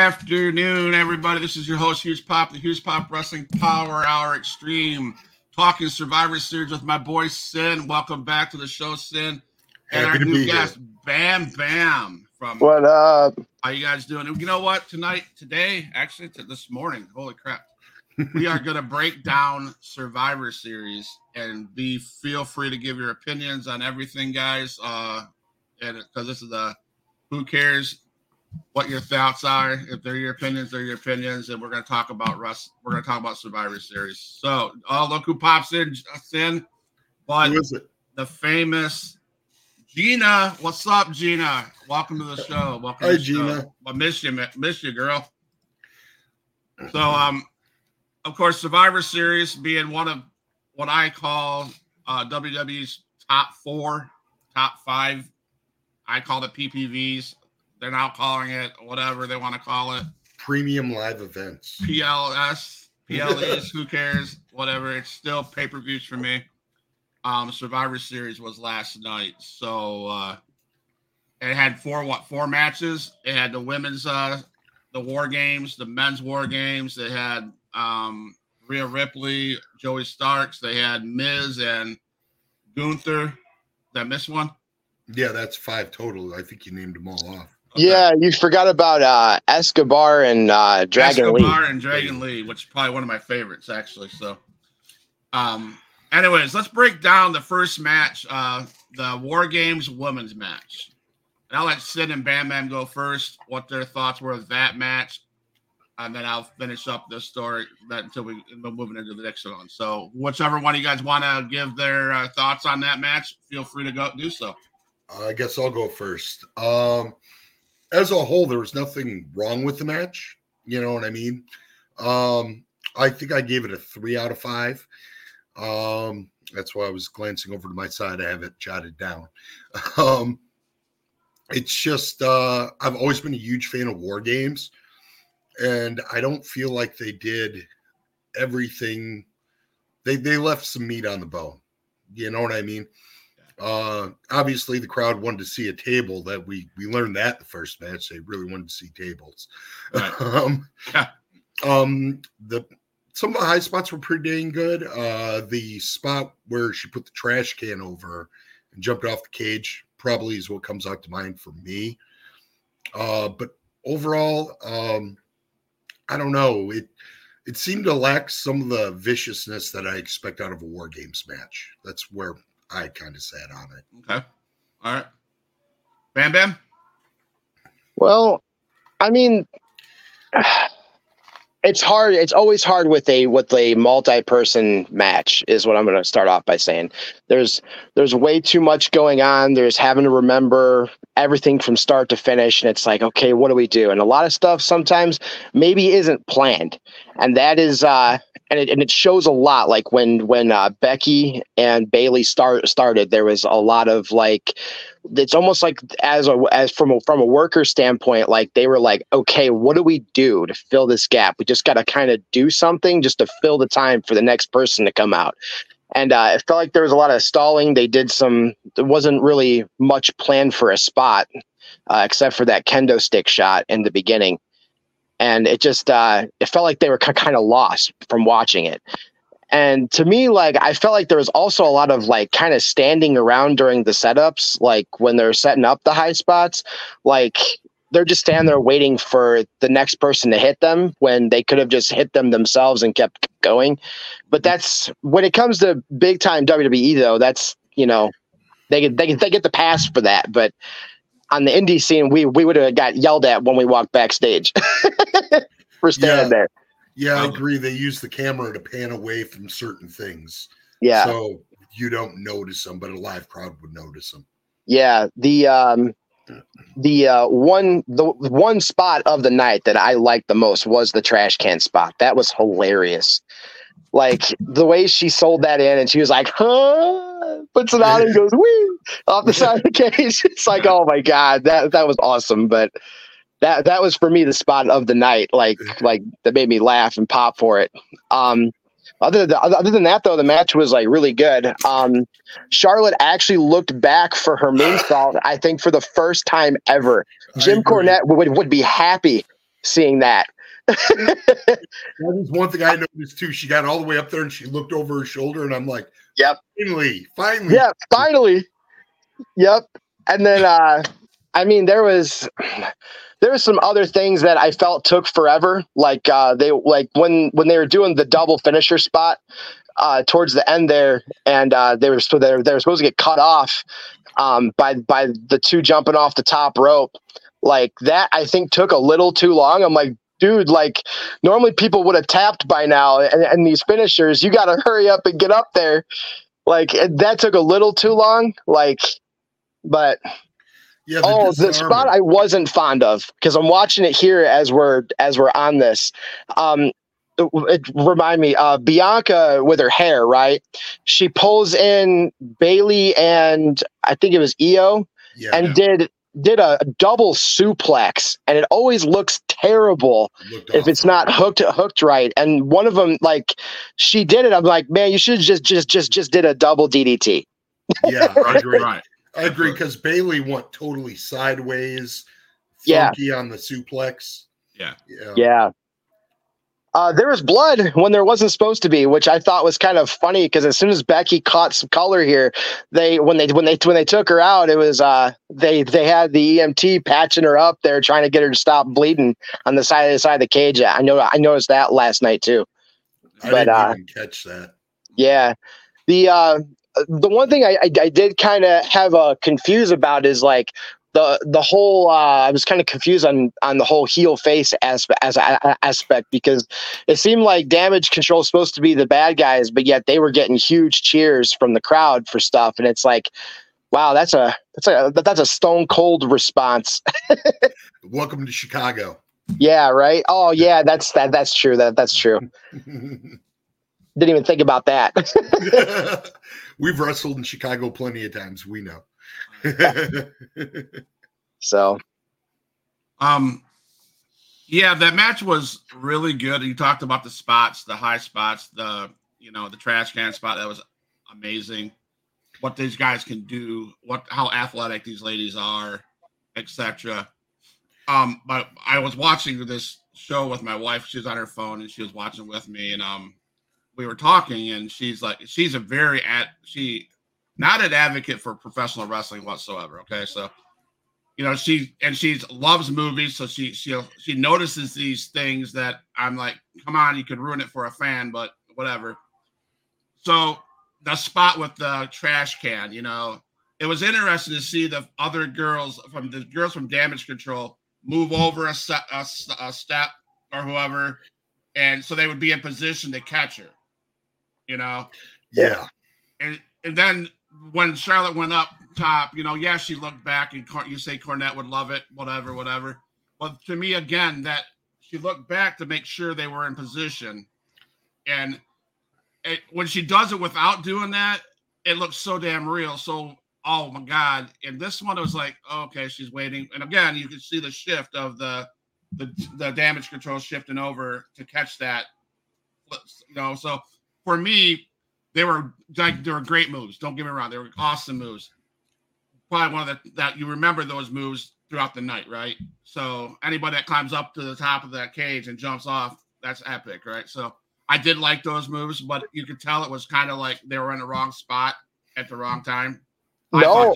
Good afternoon, everybody. This is your host, Huge Pop, the Huge Pop Wrestling Power Hour Extreme, talking Survivor Series with my boy Sin. Welcome back to the show, Sin. And Happy our to new be here. guest, Bam Bam from What up? How you guys doing? You know what? Tonight, today, actually, to this morning. Holy crap! we are going to break down Survivor Series and be feel free to give your opinions on everything, guys. Uh, and because this is the who cares what your thoughts are. If they're your opinions, they're your opinions, and we're going to talk about Russ. We're going to talk about Survivor Series. So, oh look who pops in, in, but Who is it? the famous Gina. What's up, Gina? Welcome to the show. Welcome Hi, to the show. Gina. I miss you, miss you, girl. So, um, of course, Survivor Series being one of what I call uh, WWE's top four, top five. I call it PPVs. They're now calling it whatever they want to call it. Premium live events. PLS, PLEs, who cares? Whatever. It's still pay per views for me. Um, Survivor Series was last night, so uh, it had four what four matches. It had the women's uh, the War Games, the men's War Games. They had um, Rhea Ripley, Zoey Starks. They had Miz and Gunther. Did I miss one? Yeah, that's five total. I think you named them all off. Okay. Yeah, you forgot about uh, Escobar and uh, Dragon Lee. Escobar and Dragon Lee, which is probably one of my favorites, actually. So, um, anyways, let's break down the first match, uh, the War Games women's match. And I'll let Sid and Bam Bam go first, what their thoughts were of that match, and then I'll finish up the story that until we we're moving into the next one. So, whichever one you guys want to give their uh, thoughts on that match, feel free to go do so. I guess I'll go first. Um, as a whole, there was nothing wrong with the match. You know what I mean? Um, I think I gave it a three out of five. Um, that's why I was glancing over to my side. I have it jotted down. Um, it's just uh, I've always been a huge fan of war games, and I don't feel like they did everything. They they left some meat on the bone. You know what I mean? Uh, obviously, the crowd wanted to see a table. That we we learned that the first match. They really wanted to see tables. Right. um, Yeah. um, the some of the high spots were pretty dang good. Uh, the spot where she put the trash can over and jumped off the cage probably is what comes out to mind for me. Uh, but overall, um, I don't know. It it seemed to lack some of the viciousness that I expect out of a war games match. That's where I kind of sat on it. Okay. All right. Bam Bam. Well, I mean, it's hard. It's always hard with a with a multi-person match. Is what I'm going to start off by saying. There's there's way too much going on. There's having to remember everything from start to finish, and it's like, okay, what do we do? And a lot of stuff sometimes maybe isn't planned, and that is uh, and it and it shows a lot. Like when when uh, Becky and Bayley start started, there was a lot of like it's almost like as a as from a from a worker standpoint like they were like okay what do we do to fill this gap? We just got to kind of do something just to fill the time for the next person to come out. And uh, it felt like there was a lot of stalling. They did some there wasn't really much planned for a spot uh, except for that kendo stick shot in the beginning and it just uh, it felt like they were kind of lost from watching it and to me, like I felt like there was also a lot of like kind of standing around during the setups, like when they're setting up the high spots, like they're just standing there waiting for the next person to hit them when they could have just hit them themselves and kept going. But that's when it comes to big time WWE though, that's you know, they get they get they get the pass for that. But on the indie scene, we we would have got yelled at when we walked backstage for standing Yeah. there. Yeah, I agree. They use the camera to pan away from certain things. Yeah. So you don't notice them, but a live crowd would notice them. Yeah, the um the uh one the one spot of the night that I liked the most was the trash can spot. That was hilarious. Like the way she sold that in and she was like, huh, puts it on and goes wee off the side of the cage. It's like, oh my god, that that was awesome. But that that was for me the spot of the night. Like like that made me laugh and pop for it. Um other than, other than that though, the match was like really good. Um Charlotte actually looked back for her moonsault, I think, for the first time ever. Jim. Cornette would, would be happy seeing that. That was one thing I noticed too. She got all the way up there and she looked over her shoulder, and I'm like, Yep. finally, finally. yeah, finally. Yep. And then uh I mean there was there was some other things that I felt took forever. Like uh they like when when they were doing the double finisher spot uh towards the end there and uh they were so they were, they were supposed to get cut off um by by the two jumping off the top rope. Like that I think took a little too long. I'm like Dude, like normally people would have tapped by now, and, and these finishers, you got to hurry up and get up there. Like that took a little too long like but Yeah. oh the spot i wasn't fond of because i'm watching it here as we're as we're on this. Um it, remind me uh bianca with her hair right? She pulls in bayley and i think it was iyo yeah, and did did a double suplex and it always looks terrible looked if it's not hooked hooked right. And one of them, like she did it. I'm like, man, you should just just just just did a double DDT. yeah, I agree. Right. I agree because Bayley went totally sideways, Yeah. funky on the suplex. Yeah. Yeah. Yeah. Uh, there was blood when there wasn't supposed to be, which I thought was kind of funny because as soon as Becky caught some color here, they when they when they when they took her out, it was uh they they had the EMT patching her up there, trying to get her to stop bleeding on the side of the side of the cage. I know I noticed that last night too. I But, didn't uh, even catch that. Yeah. The uh the one thing I I, I did kind of have uh confused about is like the the whole uh I was kind of confused on on the whole heel face aspect as aspect because it seemed like damage control was supposed to be the bad guys but yet they were getting huge cheers from the crowd for stuff and it's like wow that's a that's a that's a stone cold response Welcome to Chicago. yeah right oh yeah that's that that's true that that's true didn't even think about that We've wrestled in Chicago plenty of times. We know. So Um, yeah, that match was really good. You talked about the spots, the high spots, the you know the trash can spot. That was amazing. What these guys can do, what how athletic these ladies are, etc. Um, but I was watching this show with my wife. She was on her phone and she was watching with me, and um, we were talking, and she's like, she's a very at she not an advocate for professional wrestling whatsoever. Okay, so you know she and she loves movies so she she she notices these things that i'm like come on you could ruin it for a fan but whatever so the spot with the trash can you know it was interesting to see the other girls from the girls from damage control move over a, se- a, a step or whoever and so they would be in position to catch her you know yeah. and and then when Charlotte went up top, you know, yeah, she looked back, and you say Cornette would love it, whatever, whatever. But to me, again, that she looked back to make sure they were in position, and it, when she does it without doing that, it looks so damn real. So, oh my god! And this one, it was like, okay, she's waiting, and again, you can see the shift of the the the damage control shifting over to catch that, you know. So for me, they were like they were great moves. Don't get me wrong, they were awesome moves. Probably one of the that you remember those moves throughout the night, right? So anybody that climbs up to the top of that cage and jumps off, that's epic, right? So I did like those moves, but you could tell it was kind of like they were in the wrong spot at the wrong time. No.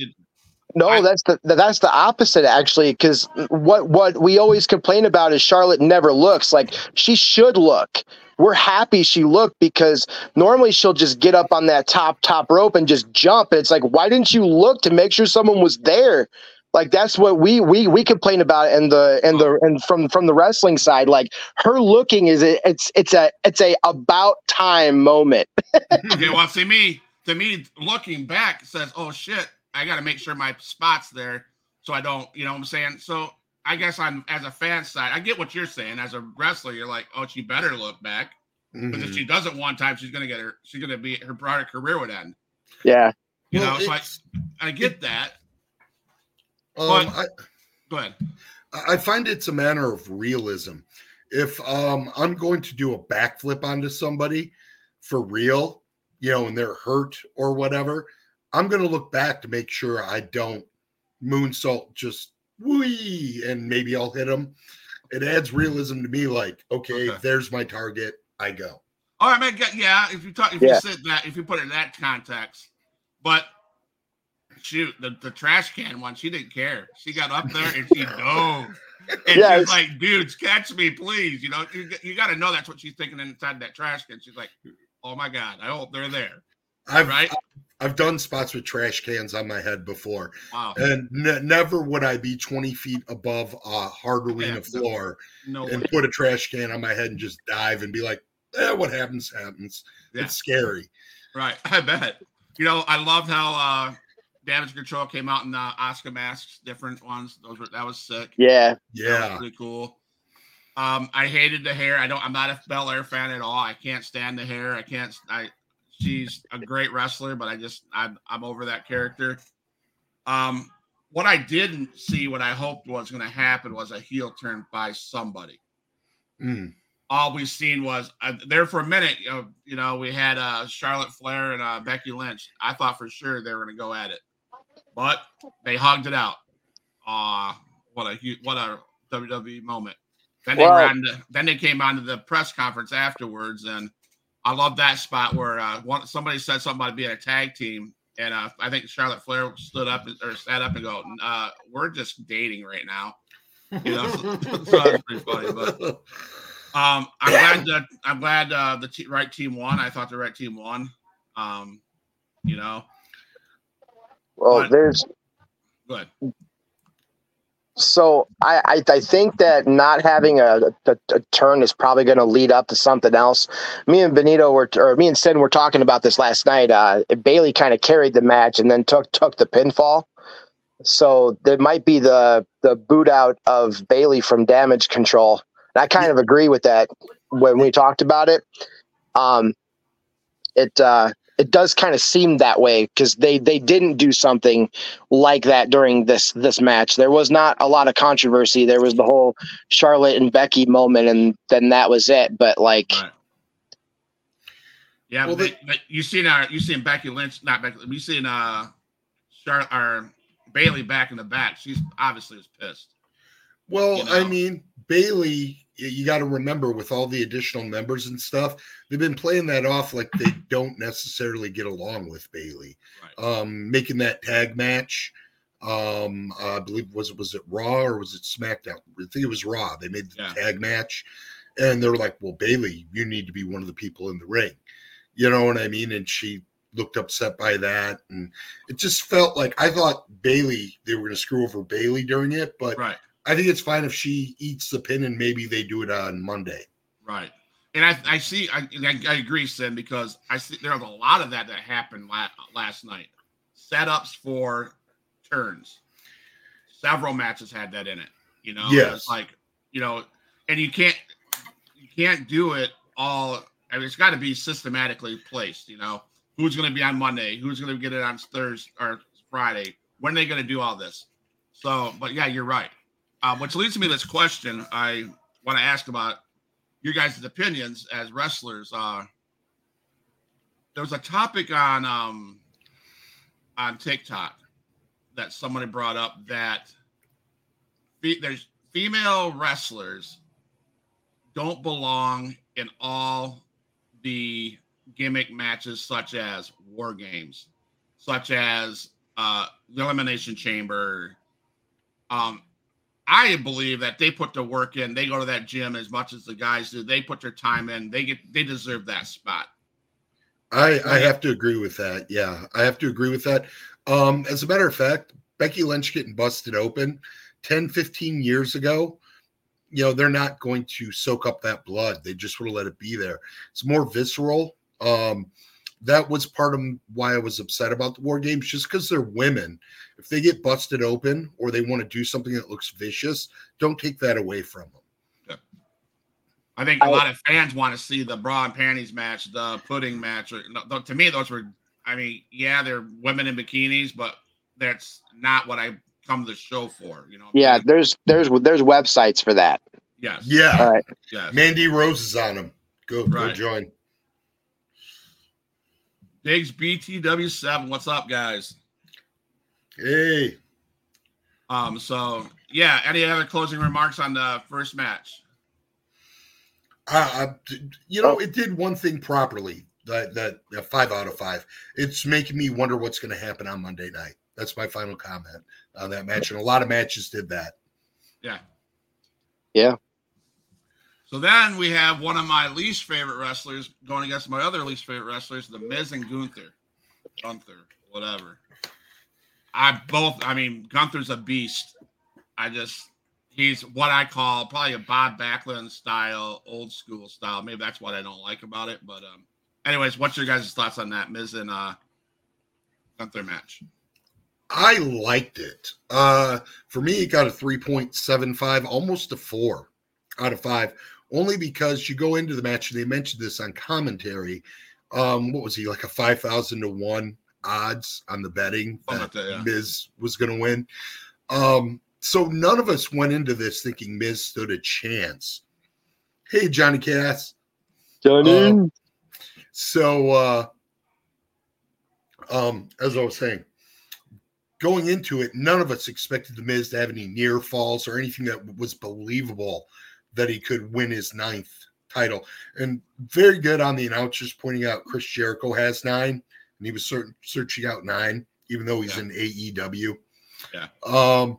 No, I- that's the that's the opposite actually. Because what what we always complain about is Charlotte never looks like she should look. We're happy she looked because normally she'll just get up on that top top rope and just jump. And it's like, why didn't you look to make sure someone was there? Like that's what we we we complain about in the in the and from from the wrestling side. Like her looking is a, it's it's a it's a about time moment. okay, well, to me, to me, looking back says, "Oh shit, I got to make sure my spot's there, so I don't." You know what I'm saying? So I guess I'm as a fan side, I get what you're saying. As a wrestler, you're like, "Oh, she better look back because if she doesn't one time, she's gonna get her. She's gonna be her broader career would end." Yeah, You Well, know, so I, I get that. um, but- I, Go ahead. I find it's a matter of realism. If um, I'm going to do a backflip onto somebody for real, you know, and they're hurt or whatever, I'm going to look back to make sure I don't moonsault just wee and maybe I'll hit them. it adds realism to me. Like, okay, Okay. there's my target. I go. All right, man. Yeah, if you talk, if Yeah. you said that, if you put it in that context, but shoot, the, the trash can one, she didn't care. She got up there and she dove. And Yeah, she's it's- like, dudes, catch me, please. You know, you, you got to know that's what she's thinking inside that trash can. She's like, oh my God, I hope they're there. I've Right? I've done spots with trash cans on my head before, Wow. and ne- never would I be 20 feet above a hard arena Yeah. floor No and way. put a trash can on my head and just dive and be like, eh, what happens, happens. Yeah. It's scary. Right. I bet. You know, I loved how uh Damage Control came out in the Oscar masks, different ones. Those were that was sick. Yeah. That was Yeah. pretty cool. Um, I hated the hair. I don't. I'm not a Belair fan at all. I can't stand the hair. I can't. I. She's a great wrestler, but I just I'm I'm over that character. Um, what I didn't see, what I hoped was going to happen, was a heel turn by somebody. Mm. All we've seen was uh, there for a minute. You know, you know, we had uh, Charlotte Flair and uh, Becky Lynch. I thought for sure they were going to go at it, but they hugged it out. Ah, what a what a WWE moment. Then they Well- ran. To, then they came on to the press conference afterwards, and I love that spot where uh, one, somebody said something about being a tag team, and uh, I think Charlotte Flair stood up or sat up and go, uh, "We're just dating right now." You know, so, so that's pretty funny. But um, I'm glad that I'm glad uh, the te- right team won. I thought the right team won. Um, you know, Well, But- there's good. So I, I I think that not having a, a, a turn is probably going to lead up to something else. Me and Benito were, or me and Sid were talking about this last night. Uh, Bayley kind of carried the match and then took took the pinfall. So there might be the the boot out of Bayley from Damage Control. And I kind of agree with that when we talked about it. Um, it uh, it does kind of seem that way because they they didn't do something like that during this this match. There was not a lot of controversy. There was the whole Charlotte and Becky moment, and then that was it. But like, Right. Yeah, Well, but, they- but you seen uh you seen Becky Lynch, not Becky. You seen uh, Char or Bayley back in the back. She's obviously was pissed. Well, You I mean, Bayley, you got to remember with all the additional members and stuff, they've been playing that off like they don't necessarily get along with Bayley. Right. Um, making that tag match, um, I believe was was it Raw or was it SmackDown? I think it was Raw. They made the Yeah. tag match, and they were like, "Well, Bayley, you need to be one of the people in the ring." You know what I mean? And she looked upset by that, and it just felt like I thought Bayley they were going to screw over Bayley during it, but Right. I think it's fine if she eats the pin and maybe they do it on Monday. Right. And I, I see, I, I, I agree, Sin, because I see there's a lot of that that happened la- last night. Setups for turns. Several matches had that in it. You know, Yes. it's like, you know, and you can't, you can't do it all. I mean, it's got to be systematically placed. You know, who's going to be on Monday? Who's going to get it on Thursday or Friday? When are they going to do all this? So, but yeah, you're right. Uh, which leads me to this question I want to ask about your guys' opinions as wrestlers. Uh, there was a topic on um, on TikTok that somebody brought up that fe- there's female wrestlers don't belong in all the gimmick matches, such as war games, such as uh, the Elimination Chamber. Um, I believe that they put the work in. They go to that gym as much as the guys do. They put their time in. They get they deserve that spot. I, I have to agree with that. Yeah, I have to agree with that. Um, as a matter of fact, Becky Lynch getting busted open 10, 15 years ago, you know, they're not going to soak up that blood. They just want to let it be there. It's more visceral. Um, that was part of why I was upset about the war games, just because they're women. If they get busted open or they want to do something that looks vicious, don't take that away from them. Yeah. I think a I- lot of fans want to see the bra and panties match, the pudding match. Or, no, to me, those were. I mean, yeah, they're women in bikinis, but that's not what I come to the show for. You know. what I yeah, mean? there's there's there's websites for that. Yes. Yeah. All right. Yes. Mandy Rose is on them. Go, go join. Diggs BTW7. What's up, guys? Hey. Um, so yeah. Any other closing remarks on the first match? Uh, you know, it did one thing properly. That, that that five out of five. It's making me wonder what's going to happen on Monday night. That's my final comment on that match, and a lot of matches did that. Yeah. Yeah. So then we have one of my least favorite wrestlers going against my other least favorite wrestlers, The Miz and Gunther. Gunther, whatever. I both, I mean, Gunther's a beast. I just, he's what I call probably a Bob Backlund style, old school style. Maybe that's what I don't like about it. But, um, anyways, what's your guys' thoughts on that Miz and uh, Gunther match? I liked it. Uh, for me, it got a 3.75, almost a four out of five, only because you go into the match, and they mentioned this on commentary. Um, what was he like a 5,000 to one odds on the betting that, that yeah. Miz was going to win? Um, so none of us went into this thinking Miz stood a chance. Hey, Johnny Cass. Johnny. Um, so, uh, um, as I was saying, going into it, none of us expected the Miz to have any near falls or anything that was believable that he could win his ninth title. And very good on the announcers pointing out Chris Jericho has nine, and he was certain, searching out nine, even though he's Yeah. in AEW. Yeah. Um,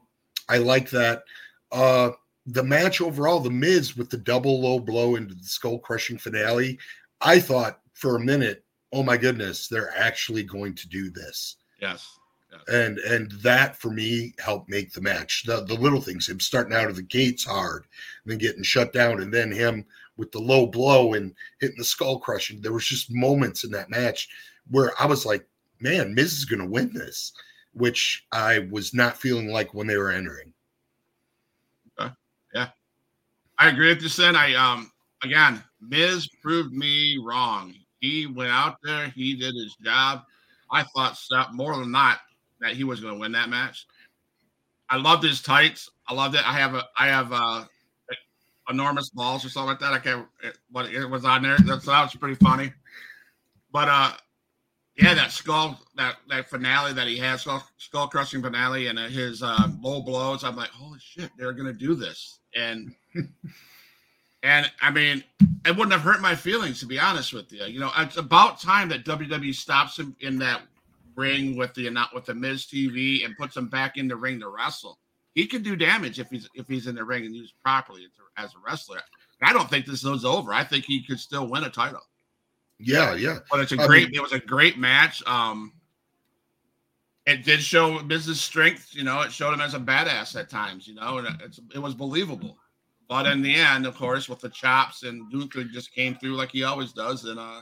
I like that. Uh, the match overall, the Miz with the double low blow into the skull crushing finale. I thought for a minute, oh my goodness, they're actually going to do this Yes. And and that for me helped make the match. The the little things, him starting out of the gates hard, and then getting shut down, and then him with the low blow and hitting the skull crushing. There was just moments in that match where I was like, man, Miz is going to win this, which I was not feeling like when they were entering. Yeah. I agree with you, Sin. I um again, Miz proved me wrong. He went out there, he did his job. I thought more than not that he was going to win that match. I loved his tights. I loved it. I have a I have uh enormous balls or something like that. I can't what it was on there. That's that was pretty funny. But uh yeah, that skull that that finale that he has skull, skull crushing finale, and uh, his uh, low blows. I'm like, holy shit, they're gonna do this, and and I mean, it wouldn't have hurt my feelings to be honest with you. You know, it's about time that WWE stops him in that ring with the not with the Miz TV and puts him back in the ring to wrestle. He can do damage if he's if he's in the ring and used properly as a wrestler. I don't think this is over. I think he could still win a title. Yeah, yeah. But it's a I great. mean- it was a great match. Um, it did show business strength. You know, it showed him as a badass at times. You know, and it's it was believable. But in the end, of course, with the chops and Gunther just came through like he always does, and uh,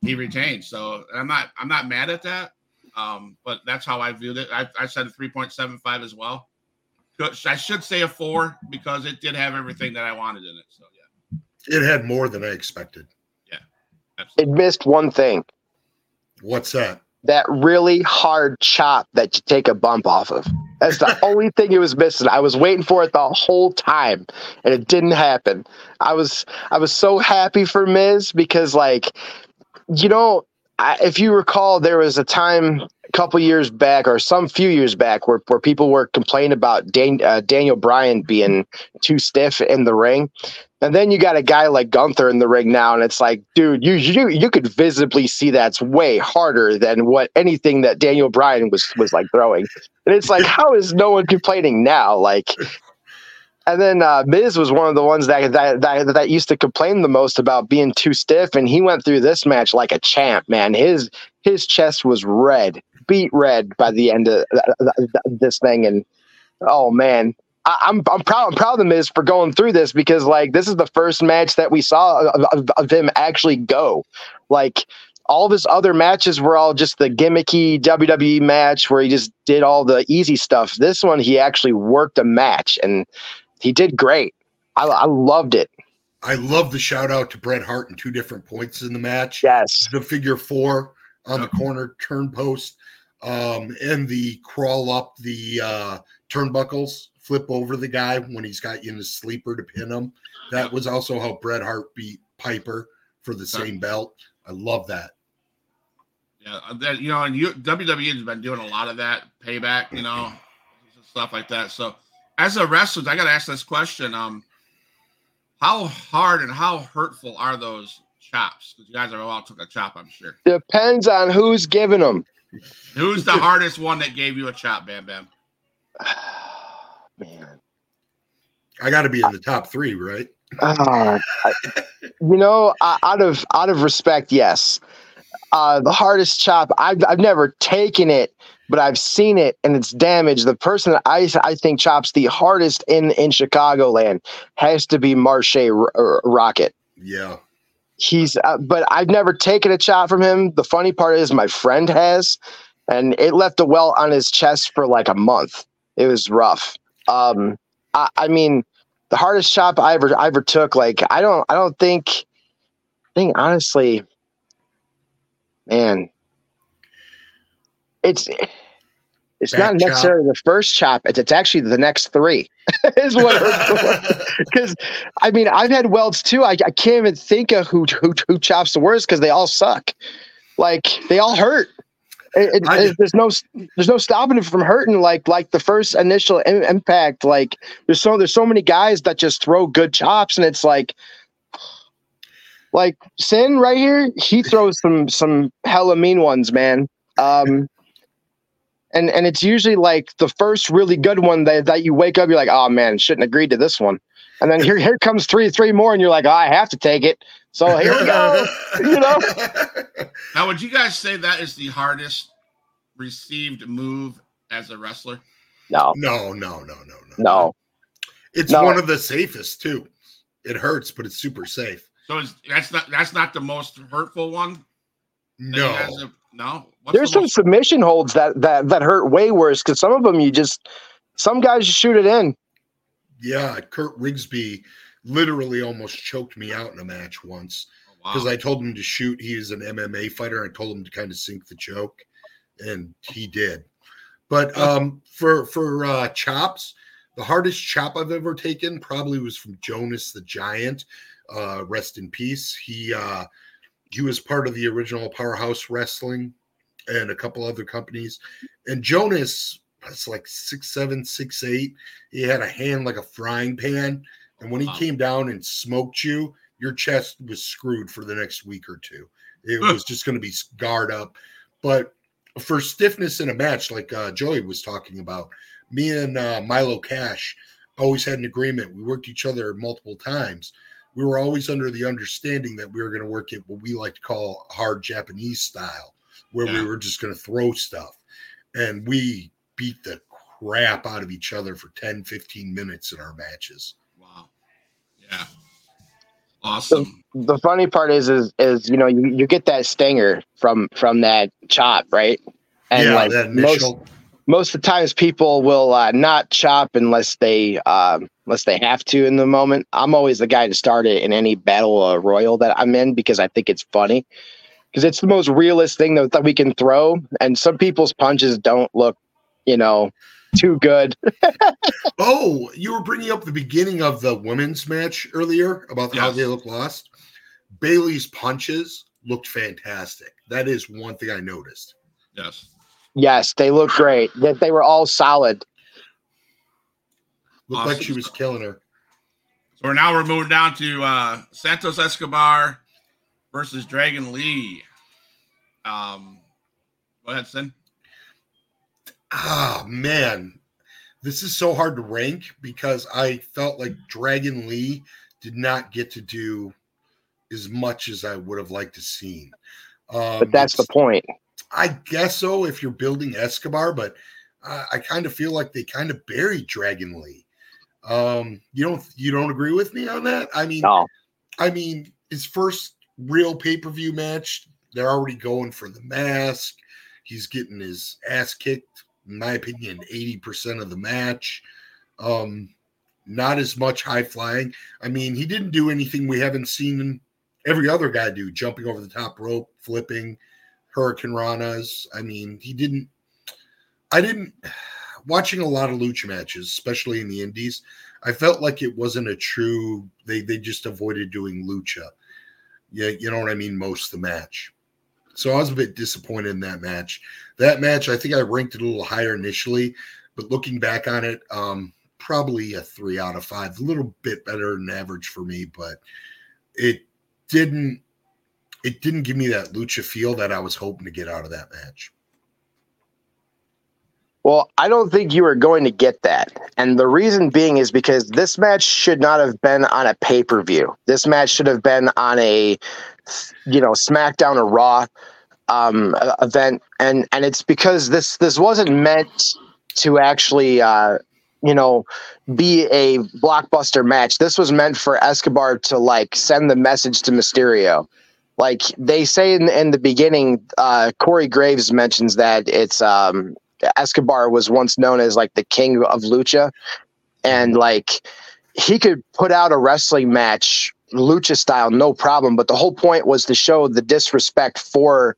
he retained. So I'm not I'm not mad at that. Um, but that's how I viewed it. I, I said a 3.75 as well. I should say a four because it did have everything that I wanted in it. So yeah, It had more than I expected. Yeah, it missed one thing. What's that? That really hard chop that you take a bump off of. That's the only thing it was missing. I was waiting for it the whole time, and it didn't happen. I was I was so happy for Miz because, like, you know, I, if you recall, there was a time a couple years back or some few years back where, where people were complaining about Dan, uh, Daniel Bryan being too stiff in the ring. And then you got a guy like Gunther in the ring now, and it's like, dude, you you you could visibly see that's way harder than what anything that Daniel Bryan was was like throwing. And it's like, how is no one complaining now? Like, and then uh, Miz was one of the ones that, that that that used to complain the most about being too stiff, and he went through this match like a champ. Man, his his chest was red, beat red by the end of th- th- th- this thing, and oh man, I, I'm I'm proud I'm proud of Miz for going through this because like this is the first match that we saw of, of, of him actually go. Like all of his other matches were all just the gimmicky WWE match where he just did all the easy stuff. This one he actually worked a match and he did great. I, I loved it. I love the shout out to Bret Hart in two different points in the match. Yes. the figure four on the corner turn post um and the crawl up the uh turnbuckles flip over the guy when he's got you in his sleeper to pin him that was also how bret hart beat piper for the same belt i love that Yeah, uh, that you know, and you WWE has been doing a lot of that payback, you know, stuff like that. So as a wrestler, I got to ask this question. Um, how hard and how hurtful are those chops? Because you guys are all took a chop, I'm sure. Depends on who's giving them. Who's the hardest one that gave you a chop, Bam Bam? Man. I got to be in the top three, right? Uh, I- you know, uh, out of out of respect, yes. Uh, the hardest chop I've I've never taken it, but I've seen it and it's damaged. The person that I I think chops the hardest in in Chicagoland has to be Marshe R- R- Rocket. Yeah. He's uh, but I've never taken a chop from him. The funny part is my friend has, and it left a welt on his chest for like a month. It was rough. Um, I, I mean, the hardest chop I ever I ever took. Like I don't I don't think. I think honestly, man, it's it's Back not chop. necessarily the first chop. It's it's actually the next three. is what because I mean I've had welts too. I, I can't even think of who who, who chops the worst because they all suck. Like they all hurt. It, it- it- there's no there's no stopping it from hurting. Like like the first initial im- impact. Like there's so there's so many guys that just throw good chops, and it's like like Sin right here. He throws some some hella mean ones, man. Um, and and it's usually like the first really good one that, that you wake up, you're like, oh man, shouldn't agreed to this one. And then here here comes three three more, and you're like, oh, I have to take it. So here we go. you know? Now, would you guys say that is the hardest received move as a wrestler? No, No, no, no, no, no. no. It's No. one of the safest too. It hurts, but it's super safe. So is, that's not that's not the most hurtful one. No. guys no. What's There's some submission holds that that that hurt way worse because some of them you just some guys just shoot it in. Yeah, Kurt Rigsby literally almost choked me out in a match once Wow. because I told him to shoot. He is an MMA fighter. I told him to kind of sink the choke, and he did. But um, for for uh, chops, the hardest chop I've ever taken probably was from Jonas the Giant. Uh, rest in peace. He uh, he was part of the original Powerhouse Wrestling and a couple other companies. And Jonas was like six seven, six eight. He had a hand like a frying pan, and when he Wow. came down and smoked you, your chest was screwed for the next week or two. It was just going to be scarred up. But for stiffness in a match, like uh, Joey was talking about, me and uh, Milo Cash always had an agreement. We worked each other multiple times. We were always under the understanding that we were going to work it what we like to call hard Japanese style, where Yeah. we were just going to throw stuff. And we beat the crap out of each other for 10, 15 minutes in our matches. wow. Yeah. Awesome. The funny part is is is you know you, you get that stinger from from that chop right, and yeah, like that most initial. most of the times people will uh, not chop unless they um, unless they have to in the moment. I'm always the guy to start it in any battle uh, royal that I'm in because I think it's funny because it's the most realist thing that, that we can throw. And some people's punches don't look, you know, too good. Oh, you were bringing up the beginning of the women's match earlier about how they look lost. Bayley's punches looked fantastic. That is one thing I noticed. Yes. Yes, they look great. That they were all solid. Looked like she was killing her. So we're now we're moving down to uh, Santos Escobar versus Dragon Lee. Um, go ahead, Sin. Ah, man. This is so hard to rank because I felt like Dragon Lee did not get to do as much as I would have liked to seen. Um, But that's the point. I guess so if you're building Escobar, but I, I kind of feel like they kind of buried Dragon Lee. Um, you don't you don't agree with me on that? I mean, No, I mean, his first real pay per view match, they're already going for the mask. He's getting his ass kicked, in my opinion, 80% of the match. Um, not as much high flying. I mean, he didn't do anything we haven't seen every other guy do, jumping over the top rope, flipping, hurricane ranas. I mean, he didn't. I didn't. Watching a lot of lucha matches, especially in the indies, I felt like it wasn't a true. They they just avoided doing lucha. Yeah, you know what I mean. Most of the match, so I was a bit disappointed in that match. That match, I think I ranked it a little higher initially, but looking back on it, um, probably a three out of five, a little bit better than average for me, but it didn't it didn't give me that lucha feel that I was hoping to get out of that match. Well, I don't think you are going to get that. And the reason being is because this match should not have been on a pay per view. This match should have been on a, you know, SmackDown or Raw um, event. And, and it's because this, this wasn't meant to actually, uh, you know, be a blockbuster match. This was meant for Escobar to like send the message to Mysterio. Like they say in, in the beginning, uh, Corey Graves mentions that it's um, Escobar was once known as like the king of lucha, and like he could put out a wrestling match lucha style no problem. But the whole point was to show the disrespect for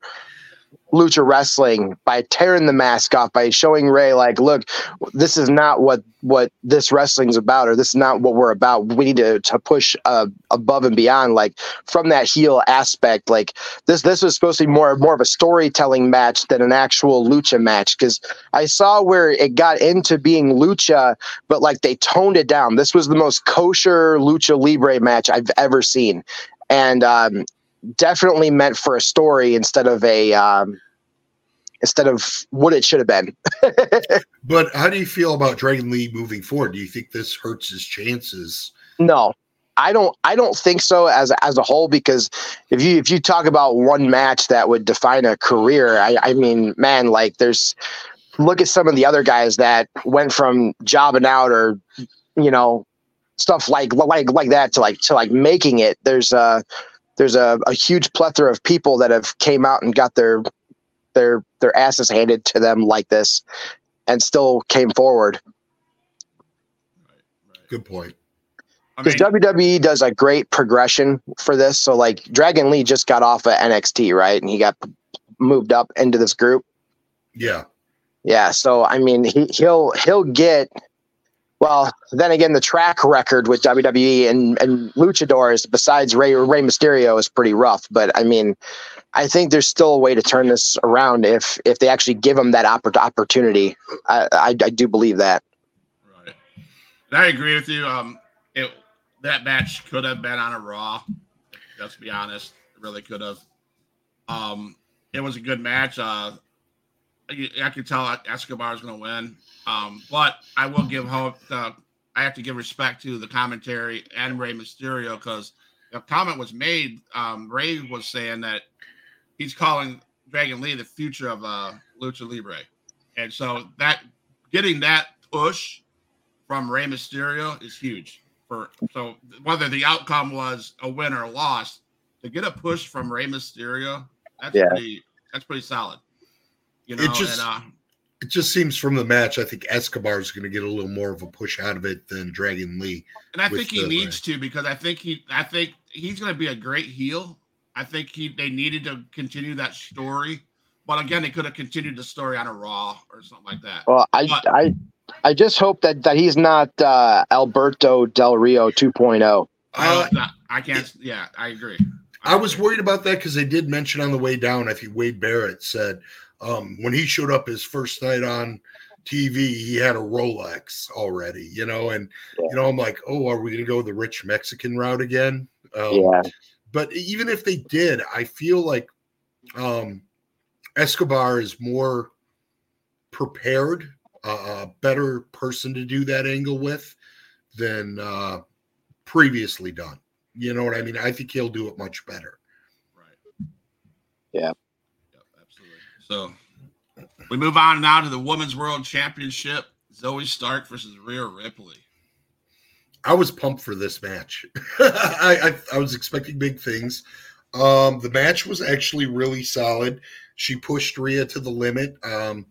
lucha wrestling by tearing the mask off by showing Rey like, look, this is not what what this wrestling's about, or this is not what we're about. We need to to push uh, above and beyond, like from that heel aspect. Like this this was supposed to be more more of a storytelling match than an actual lucha match because I saw where it got into being lucha, but like they toned it down. This was the most kosher lucha libre match I've ever seen, and um, definitely meant for a story instead of a um, instead of what it should have been. but how do you feel about Dragon Lee moving forward? Do you think this hurts his chances? No. I don't I don't think so as as a whole because if you if you talk about one match that would define a career, I, I mean, man, like there's look at some of the other guys that went from jobbing out or you know stuff like like like that to like to like making it. There's uh there's a, a huge plethora of people that have came out and got their their their asses handed to them like this and still came forward. Good point. Because WWE does a great progression for this. So like Dragon Lee just got off of NXT, right? And he got moved up into this group. Yeah. Yeah. So I mean he he'll he'll get well, then again, the track record with WWE and, and luchadors, besides Rey Rey Mysterio, is pretty rough. But I mean, I think there's still a way to turn this around if if they actually give him that opportunity. I, I, I do believe that. Right, I agree with you. Um, it that match could have been on a Raw. Let's be honest, it really could have. Um, it was a good match. Uh, I could tell Escobar is going to win. Um, but I will give hope. Uh, I have to give respect to the commentary and Rey Mysterio because a comment was made. Um, Rey was saying that he's calling Dragon Lee the future of uh, Lucha Libre, and so that getting that push from Rey Mysterio is huge. For so whether the outcome was a win or a loss, to get a push from Rey Mysterio, that's yeah. pretty that's pretty solid. You know, it just and, uh, it just seems from the match, I think Escobar is going to get a little more of a push out of it than Dragon Lee. And I think he needs to because I think he, I think he's going to be a great heel. I think he, they needed to continue that story, but again, they could have continued the story on a Raw or something like that. Well, I, but, I, I just hope that that he's not uh, Alberto Del Rio 2.0. I, uh, I can't. Yeah, I agree. I, I was worried about that because they did mention on the way down. I think Wade Barrett said um, when he showed up his first night on TV, he had a Rolex already, you know, and yeah. you know, I'm like, oh, are we gonna go the rich Mexican route again? Um, yeah. But even if they did, I feel like um, Escobar is more prepared, uh, a better person to do that angle with than uh, previously done. You know what I mean? I think he'll do it much better. Right. Yeah. So we move on now to the Women's World Championship. Zoey Stark versus Rhea Ripley. I was pumped for this match. I, I, I was expecting big things. Um, the match was actually really solid. She pushed Rhea to the limit. Um,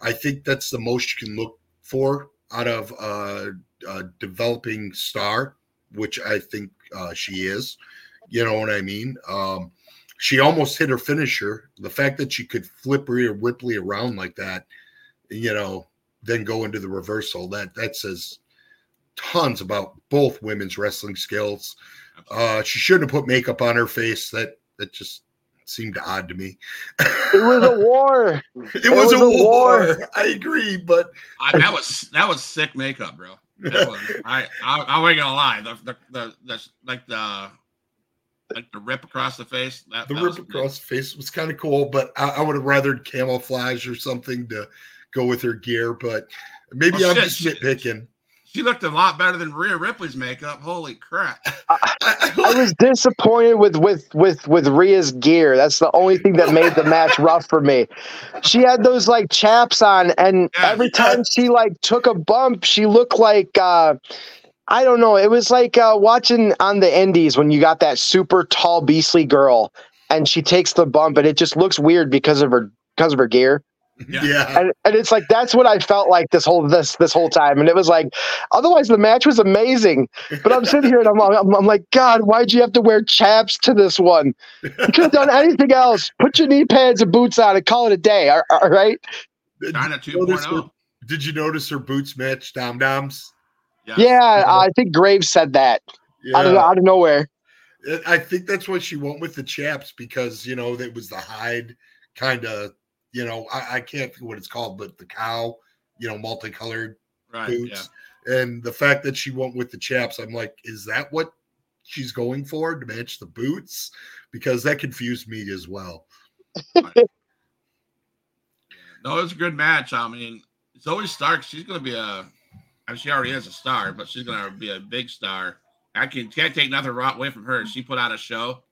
I think that's the most you can look for out of uh, a developing star, which I think uh, she is. You know what I mean? Um, she almost hit her finisher. The fact that she could flip Rhea Ripley around like that, you know, then go into the reversal, that that says tons about both women's wrestling skills. Uh, she shouldn't have put makeup on her face. That that just seemed odd to me. it was a war. it, it was, was, a, war. war. I agree, but I, that was that was sick makeup, bro. That was, I, I I ain't gonna lie. The the the, the like the like the rip across the face. That, the that rip across the face was kind of cool, but I, I would have rather camouflage or something to go with her gear. But maybe Well, I'm shit, just shit. nitpicking. She looked a lot better than Rhea Ripley's makeup. Holy crap! I, I I, was disappointed with with with with Rhea's gear. That's the only thing that made the match rough for me. She had those like chaps on, and Yeah, every yeah. time she like took a bump, she looked like uh I don't know. It was like uh, watching on the Indies when you got that super tall, beastly girl, and she takes the bump, and it just looks weird because of her because of her gear. Yeah. yeah. and, and it's like that's what I felt like this whole this this whole time, and it was like otherwise the match was amazing, but I'm sitting here and I'm, I'm I'm like God, why'd you have to wear chaps to this one? You could have done anything else. Put your knee pads and boots on and call it a day. All, all right? Chyna Did you notice her- 2.0. Did you notice her boots match Dom Doms? Yeah. Yeah, uh, I think Graves said that out, of, out of nowhere. I think that's what she went with the chaps because you know it was the hide kind of you know I, I can't think what it's called but the cow you know multicolored Right. Yeah. boots and the fact that she went with the chaps I'm like is that what she's going for to match the boots because that confused me as well No, it was a good match. I mean, Zoey Stark, she's going to be a, I mean, she already is a star, but she's going to be a big star. I can, can't take nothing ro- away from her. She put on a show.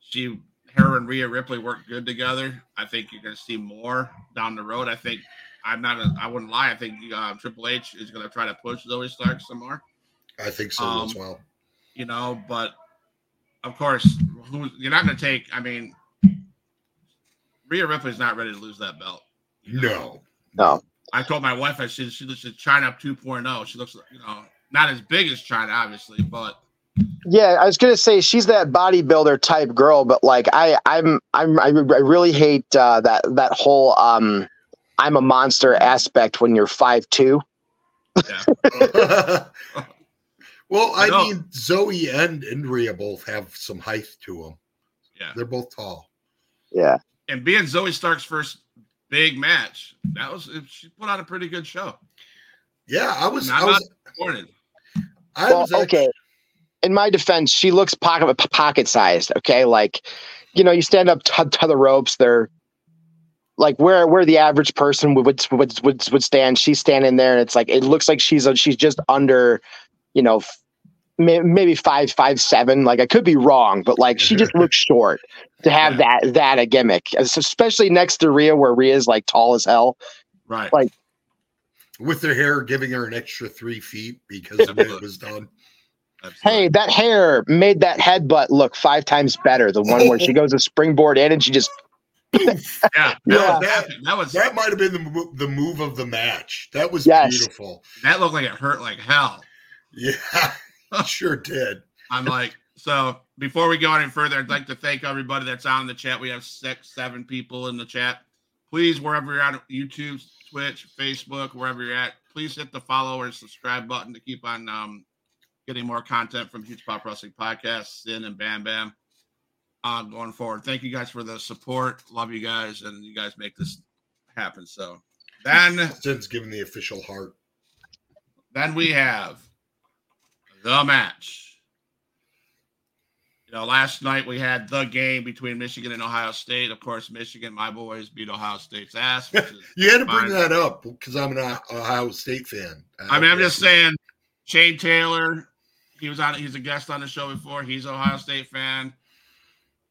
She, her and Rhea Ripley worked good together. I think you're going to see more down the road. I think, I'm not, a, I wouldn't lie. I think uh, Triple H is going to try to push Zoey Stark some more, I think so Um, as well you know, but of course, who, you're not going to take, I mean, Rhea Ripley's not ready to lose that belt. you know? no No, I told my wife I she she looks like Chyna 2.0. She looks you know not as big as Chyna obviously, but yeah, I was gonna say she's that bodybuilder type girl, but like I, I'm, I'm, I, I really hate uh, that that whole um, I'm a monster aspect when you're five two. yeah, well I, I mean Zoey and Indria both have some height to them yeah. they're both tall Yeah. And being Zoey Stark's first big match, that was she put on a pretty good show. yeah I was Not I was disappointed. I well, was actually- okay. In my defense, she looks pocket pocket sized. Okay, like you know, you stand up to, to the ropes. They're like where where the average person would would would would, would stand. She's standing there, and it's like it looks like she's a, she's just under, you know, maybe five five seven. Like I could be wrong, but like she just looks short to have that that a gimmick, especially next to Rhea, where Rhea's like tall as hell. Right. Like- with their hair giving her an extra three feet because of it was done. Hey, that hair made that headbutt look five times better. The one where she goes to springboard in and she just yeah, that Yeah. was epic. that was That might have been the, the move of the match. That was Yes. beautiful. that looked like it hurt like hell. Yeah, sure did. I'm like, so before we go any further, I'd like to thank everybody that's on the chat. We have six, seven people in the chat. Please, wherever you're at, YouTube, Twitch, Facebook, wherever you're at, please hit the follow or subscribe button to keep on um, getting more content from Huge Pop Wrestling Podcast, Sin and Bam Bam uh, going forward. Thank you guys for the support. Love you guys, and you guys make this happen. So then, Since giving the official heart. then we have the match. You know, last night we had the game between Michigan and Ohio State. Of course, Michigan, my boys, beat Ohio State's ass. You had to bring that up because I'm an Ohio State fan. I mean, I'm just saying, Shane Taylor, he was on. He's a guest on the show before. He's an Ohio State fan.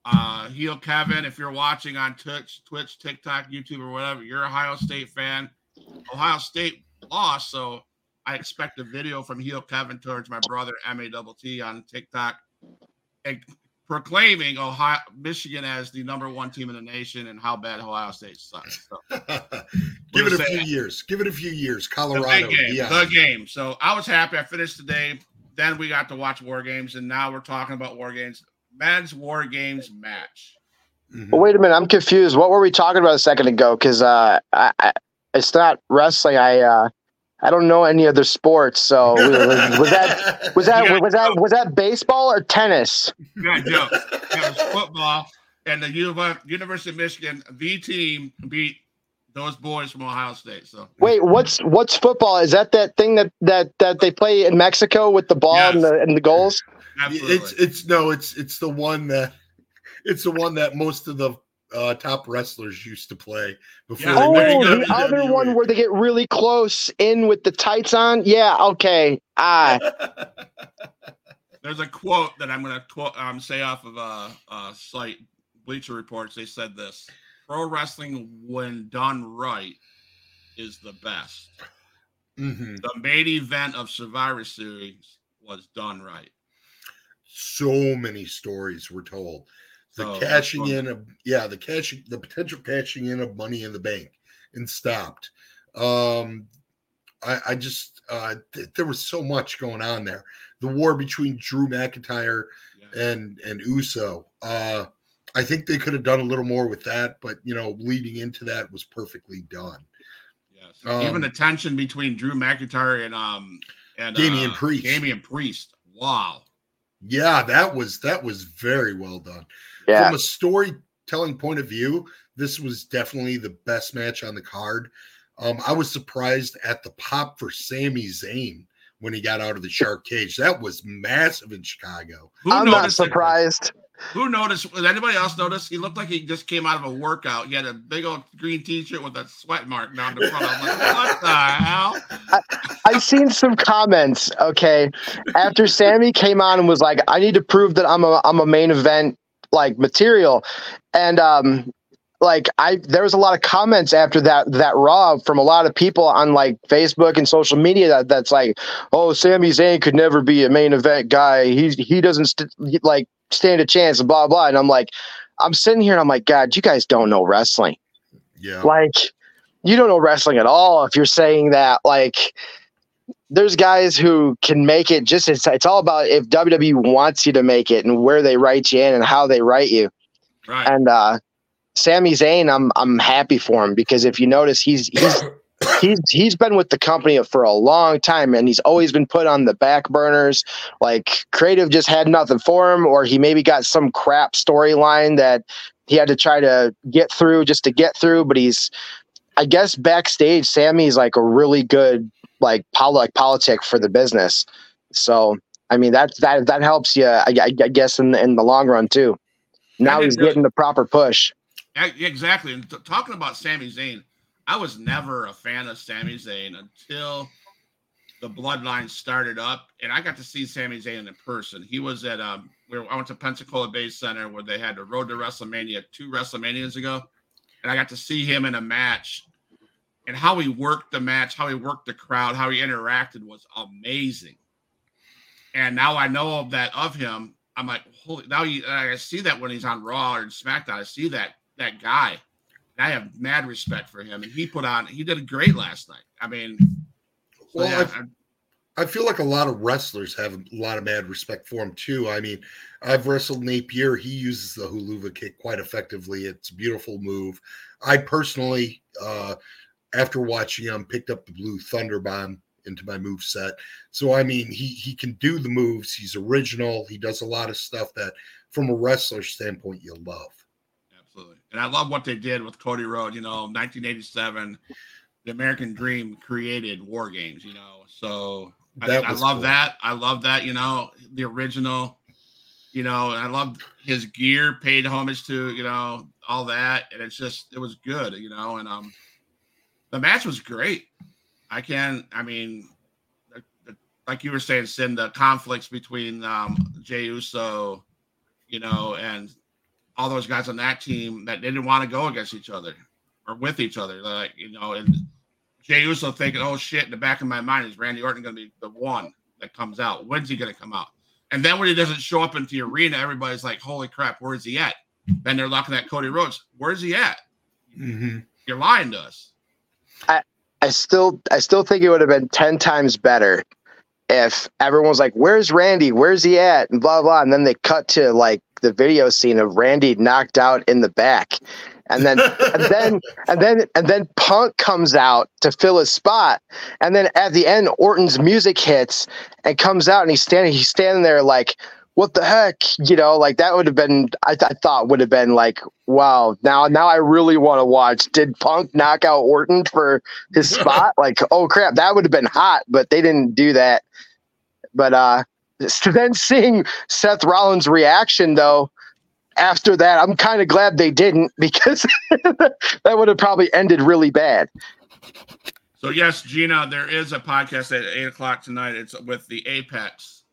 Uh, Heel Kevin, if you're watching on Twitch, Twitch, TikTok, YouTube, or whatever, you're a Ohio State fan. Ohio State lost, so I expect a video from Heel Kevin towards my brother M A Double T on TikTok, proclaiming Ohio Michigan as the number one team in the nation and how bad Ohio State sucks. So, Give it a few say- years. Give it a few years. Colorado. big game, yeah. the game. So I was happy. I finished today. Then we got to watch War Games, and now we're talking about War Games. Men's War Games match. Mhm. Wait a minute, I'm confused. What were we talking about a second ago? Because uh, I, I, it's not wrestling. I uh, I don't know any other sports. So was, was that was that Yeah. was that was that baseball or tennis? Yeah, joke. It was football, and the Uni- University of Michigan, the team beat those boys from Ohio State. So Wait, what's what's football? Is that that thing that that that they play in Mexico with the ball and the and the goals? absolutely. It's it's no, it's it's the one that it's the one that most of the uh, top wrestlers used to play before Yeah, they Oh, the WWE. other one where they get really close in with the tights on. Yeah, okay. Ah, There's a quote that I'm going to quote, um, say off of a, a site, Bleacher Reports. They said this: "Pro wrestling, when done right, is the best. Mhm. The main event of Survivor Series was done right." So many stories were told. The So, cashing in of yeah, the cashing the potential cashing in of money in the bank and stopped. Um I, I just uh th- there was so much going on there. The war between Drew McIntyre Yeah. and and Uso. Uh I think they could have done a little more with that, but you know, leading into that was perfectly done. Yes. Um, Even the tension between Drew McIntyre and um and Damian uh, Priest. Damian Priest. Wow. Yeah, that was that was very well done. Yeah. From a storytelling point of view, this was definitely the best match on the card. Um, I was surprised at the pop for Sami Zayn when he got out of the shark cage. That was massive in Chicago. Who I'm not noticed it? surprised. Who noticed? Did anybody else notice? He looked like he just came out of a workout. He had a big old green T-shirt with a sweat mark down the front. I'm like, what the hell? I seen some comments. Okay, after Sami came on and was like, "I need to prove that I'm a I'm a main event like material," and um, like I there was a lot of comments after that that Raw from a lot of people on like Facebook and social media that that's like, "Oh, Sami Zayn could never be a main event guy. He's he doesn't st- like stand a chance." Blah blah. And I'm like, I'm sitting here and I'm like, God, you guys don't know wrestling Yeah. like you don't know wrestling at all if you're saying that like there's guys who can make it just it's, it's all about if WWE wants you to make it and where they write you in and how they write you Right. and uh Sami Zayn I'm I'm happy for him because if you notice he's he's he's he's been with the company for a long time and he's always been put on the back burners like creative just had nothing for him or he maybe got some crap storyline that he had to try to get through just to get through but he's i guess backstage Sami's like a really good like pol- like politic for the business so i mean that that that helps you i, I guess in the, in the long run too now he's does- getting the proper push Exactly. And t- talking about Sami Zayn, I was never a fan of Sami Zayn until the bloodline started up, and I got to see Sami Zayn in person. He was at um, where I went to Pensacola Bay Center where they had the Road to WrestleMania two WrestleManias ago, and I got to see him in a match, and how he worked the match, how he worked the crowd, how he interacted was amazing. And now I know of that of him. I'm like, holy! Now you, I see that when he's on Raw or SmackDown, I see that that guy. I have mad respect for him, and he put on. He did a great last night. I mean, so Well, yeah, I've- I feel like a lot of wrestlers have a lot of mad respect for him too. I mean, I've wrestled Napier. He uses the Helluva Kick quite effectively. It's a beautiful move. I personally, uh, after watching him, picked up the blue thunder bomb into my move set. So I mean, he he can do the moves. He's original. He does a lot of stuff that, from a wrestler standpoint, you love. absolutely. And I love what they did with Cody Rhodes. You know, 1987, the American Dream created War Games. You know, so I, I love cool. that. I love that. You know, the original. You know, and I love his gear, paid homage to you know all that, and it's just it was good. You know, and um, the match was great. I can, I mean, like you were saying, Sin, the conflicts between um, Jey Uso, you know, and all those guys on that team that they didn't want to go against each other or with each other, like you know, and Jey Uso thinking, "Oh shit!" In the back of my mind is Randy Orton going to be the one that comes out? When's he going to come out? And then when he doesn't show up into the arena, everybody's like, "Holy crap, where's he at?" Then they're looking at Cody Rhodes. Where's he at? Mm-hmm. You're lying to us. I I still I still think it would have been ten times better if everyone was like, "Where's Randy? Where's he at?" and blah blah, and then they cut to like the video scene of Randy knocked out in the back, and then and then and then and then Punk comes out to fill his spot, and then at the end Orton's music hits and comes out, and he's standing he's standing there like. What the heck? You know, like that would have been, I, th- I thought would have been like, wow, now, now I really want to watch. Did Punk knock out Orton for his spot? like, oh crap, that would have been hot, but they didn't do that. But, uh, then seeing Seth Rollins' reaction though, after that, I'm kind of glad they didn't because that would have probably ended really bad. So yes, Gina, there is a podcast at eight o'clock tonight. It's with the Apex.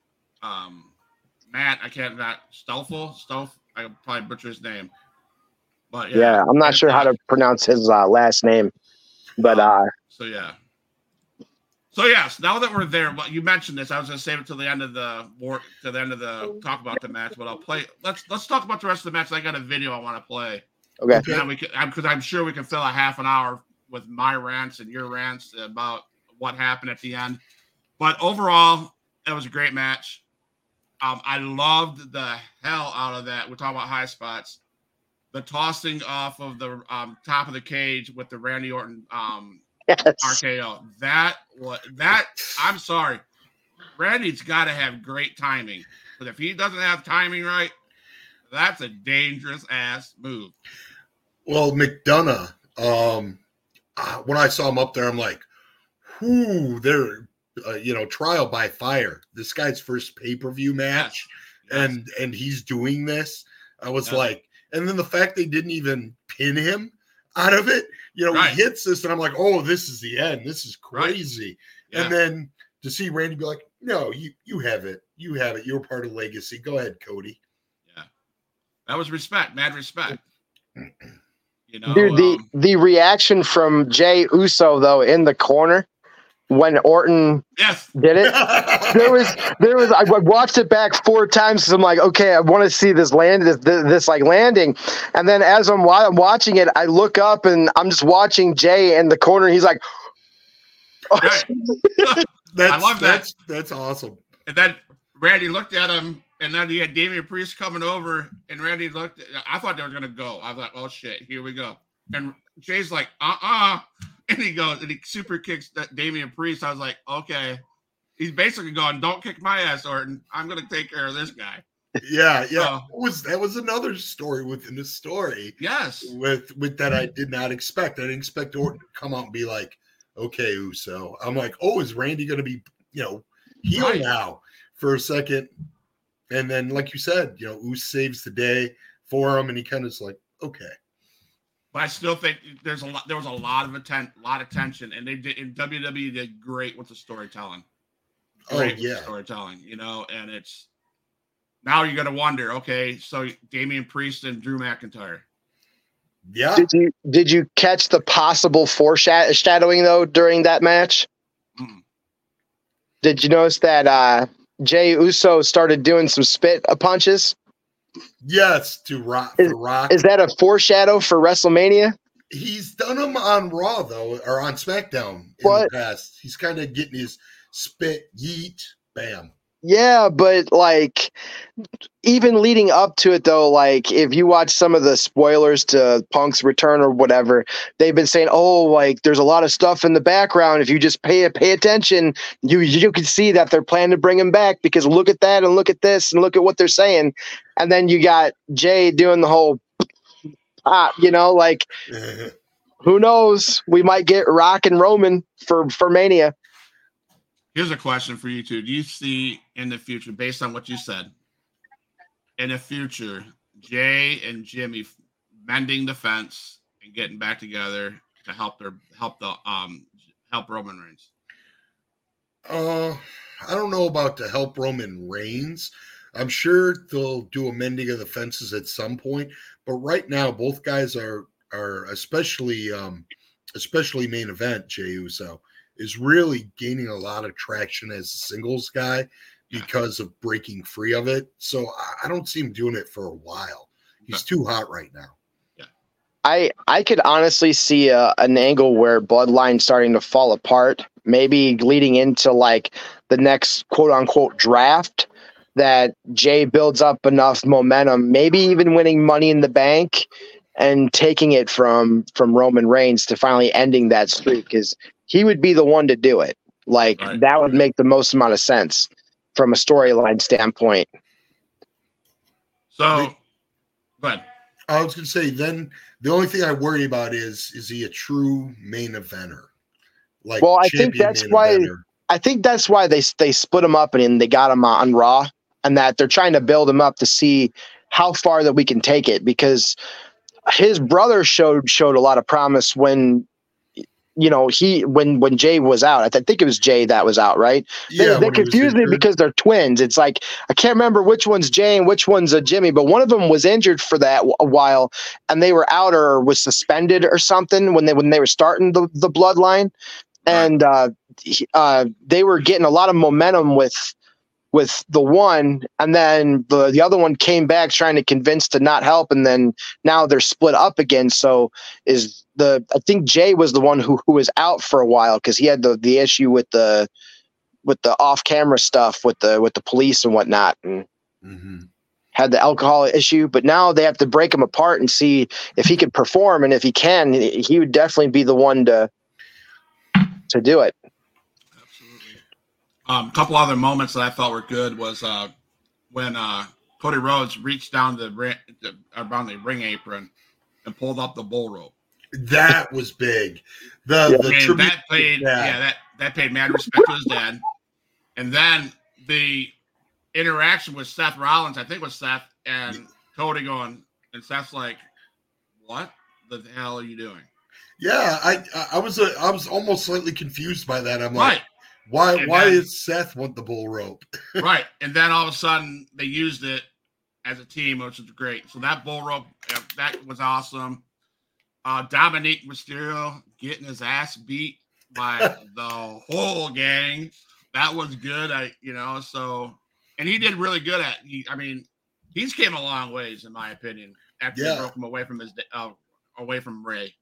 Um, Matt, I can't not Stoffel, Stoff. I probably butcher his name, but yeah, yeah I'm not sure how to pronounce his uh, last name, but uh, so yeah. So yes, now that we're there, well, you mentioned this. I was going to save it to the end of the war, to the end of the talk about the match, but I'll play. Let's let's talk about the rest of the match. I got a video I want to play. Okay. Yeah, we because I'm sure we can fill a half an hour with my rants and your rants about what happened at the end. But overall, it was a great match. Um, I loved the hell out of that. We're talking about high spots. The tossing off of the um, top of the cage with the Randy Orton um, yes. RKO. That was that. I'm sorry, Randy's got to have great timing. But if he doesn't have timing right, that's a dangerous ass move. Well, McDonagh. um, when I saw him up there, I'm like, whoo, they're uh, you know trial by fire. This guy's first pay per view match, yes. Yes. and and he's doing this. I was yes. like, and then the fact they didn't even pin him out of it, you know, right. he hits this, and I'm like, oh, this is the end. This is crazy. Right. Yeah. And then to see Randy be like, no, you you have it, you have it. You're part of legacy. Go ahead, Cody. Yeah, that was respect, mad respect. You know, Dude, the um, the reaction from Jey Uso though in the corner when Orton yes. did it. there was there was I watched it back four times because I'm like, okay, I want to see this land this, this, this like landing, and then as I'm, I'm watching it, I look up and I'm just watching Jey in the corner. he's like, oh. that's, I love that. That's, that's awesome. And then Randy looked at him and then he had Damian Priest coming over, and Randy looked. I thought they were gonna go. I thought, oh shit, here we go. And Jey's like, uh uh and he goes and he super kicks that Damian Priest. I was like, okay, he's basically going, don't kick my ass, Orton. I'm gonna take care of this guy. Yeah, yeah. So, was that was another story within the story? Yes, with with that I did not expect. I didn't expect Orton to come out and be like, okay, Uso. I'm like, oh, is Randy gonna be, you know, heel right. now for a second? And then, like you said, you know, Uso saves the day for him, and he kind of is like, okay. But I still think there's a lot. There was a lot of attention, lot of tension, and they did. And WWE did great with the storytelling. Oh, great oh yeah, storytelling. You know, and it's now you're gonna wonder. Okay, so Damian Priest and Drew McIntyre. Yeah. Did you did you catch the possible foreshadowing though during that match? Mm. Did you notice that uh Jey Uso started doing some spit punches. Yes, to Rock. Is, rock. is that a foreshadow for WrestleMania? He's done them on Raw though, or on SmackDown in what? the past. He's kind of getting his spit, yeet, bam. Yeah, but like even leading up to it though, like if you watch some of the spoilers to Punk's return or whatever, they've been saying, "Oh, like there's a lot of stuff in the background. If you just pay pay attention, you you can see that they're planning to bring him back because look at that and look at this and look at what they're saying." And then you got Jey doing the whole pop, you know, like who knows? We might get Rock and Roman for for Mania. Here's a question for you two. Do you see in the future, based on what you said, in the future, Jey and Jimmy mending the fence and getting back together to help their help the um help Roman Reigns? Uh, I don't know about to help Roman Reigns. I'm sure they'll do a mending of the fences at some point, but right now both guys are are especially um especially main event Jey Uso is really gaining a lot of traction as a singles guy because of breaking free of it. So I don't see him doing it for a while. He's too hot right now. I I could honestly see a, an angle where Bloodline starting to fall apart, maybe leading into like the next quote unquote draft that Jey builds up enough momentum, maybe even winning Money in the Bank and taking it from from Roman Reigns to finally ending that streak because he would be the one to do it. Like right. that would make the most amount of sense from a storyline standpoint. So, but I was gonna say then the only thing I worry about is is he a true main eventer? Like Well, I think that's why- eventer. I think that's why they they split him up and they got him on Raw, and that they're trying to build him up to see how far that we can take it because his brother showed showed a lot of promise when you know he when when Jey was out. I th- think it was Jey that was out, right? They, yeah, they when he confuse me because they're twins. It's like I can't remember which one's Jey and which one's a Jimmy, but one of them was injured for that w- a while, and they were out or was suspended or something when they when they were starting the the bloodline, and uh, he- uh, they were getting a lot of momentum with with the one, and then the the other one came back trying to convince to not help, and then now they're split up again. So is the I think Jey was the one who who was out for a while because he had the the issue with the with the off camera stuff with the with the police and whatnot and Mhm. had the alcohol issue but now they have to break him apart and see if he can perform and if he can he he would definitely be the one to to do it Absolutely. Um, a couple other moments that I thought were good was uh, when uh, Cody Rhodes reached down the, ring, the around the ring apron and pulled up the bull rope. That was big. The Yeah. the and tribute that paid, yeah. yeah, that that paid mad respect to his dad. And then the interaction with Seth Rollins, I think it was Seth and Cody going, and Seth's like, "What the hell are you doing?" Yeah, I I- I was uh, I was almost slightly confused by that. I'm like, Right, why And why then- is Seth want the bull rope? right. And then all of a sudden they used it as a team, which was great. So that bull rope, that was awesome. Uh, Dominik Mysterio getting his ass beat by the whole gang. That was good. I, you know, so and he did really good at. He, I mean, he's came a long ways in my opinion after Yeah. he broke him away from his, uh, away from Rey.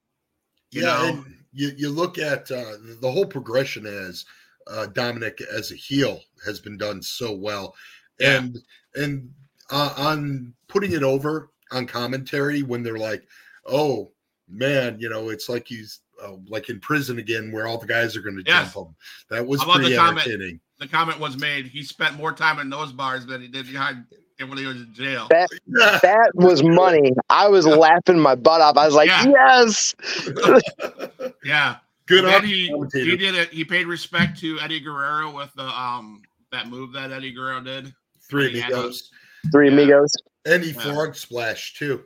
You yeah, know? and you you look at uh, the whole progression as uh, Dominik as a heel has been done so well, Yeah. and and uh, on putting it over on commentary when they're like, oh man, you know, it's like he's uh, like in prison again where all the guys are going to Yes. jump him. That was How about the pretty comment? entertaining. The comment was made. He spent more time in those bars than he did behind when he was in jail. that that was money i was laughing my butt off i was like Yeah. yes Yeah. Good then on he he did it. He paid respect to Eddie Guerrero with the um that move that Eddie Guerrero did. Three he had amigos. three Yeah. amigos And he Yeah. frog splash too.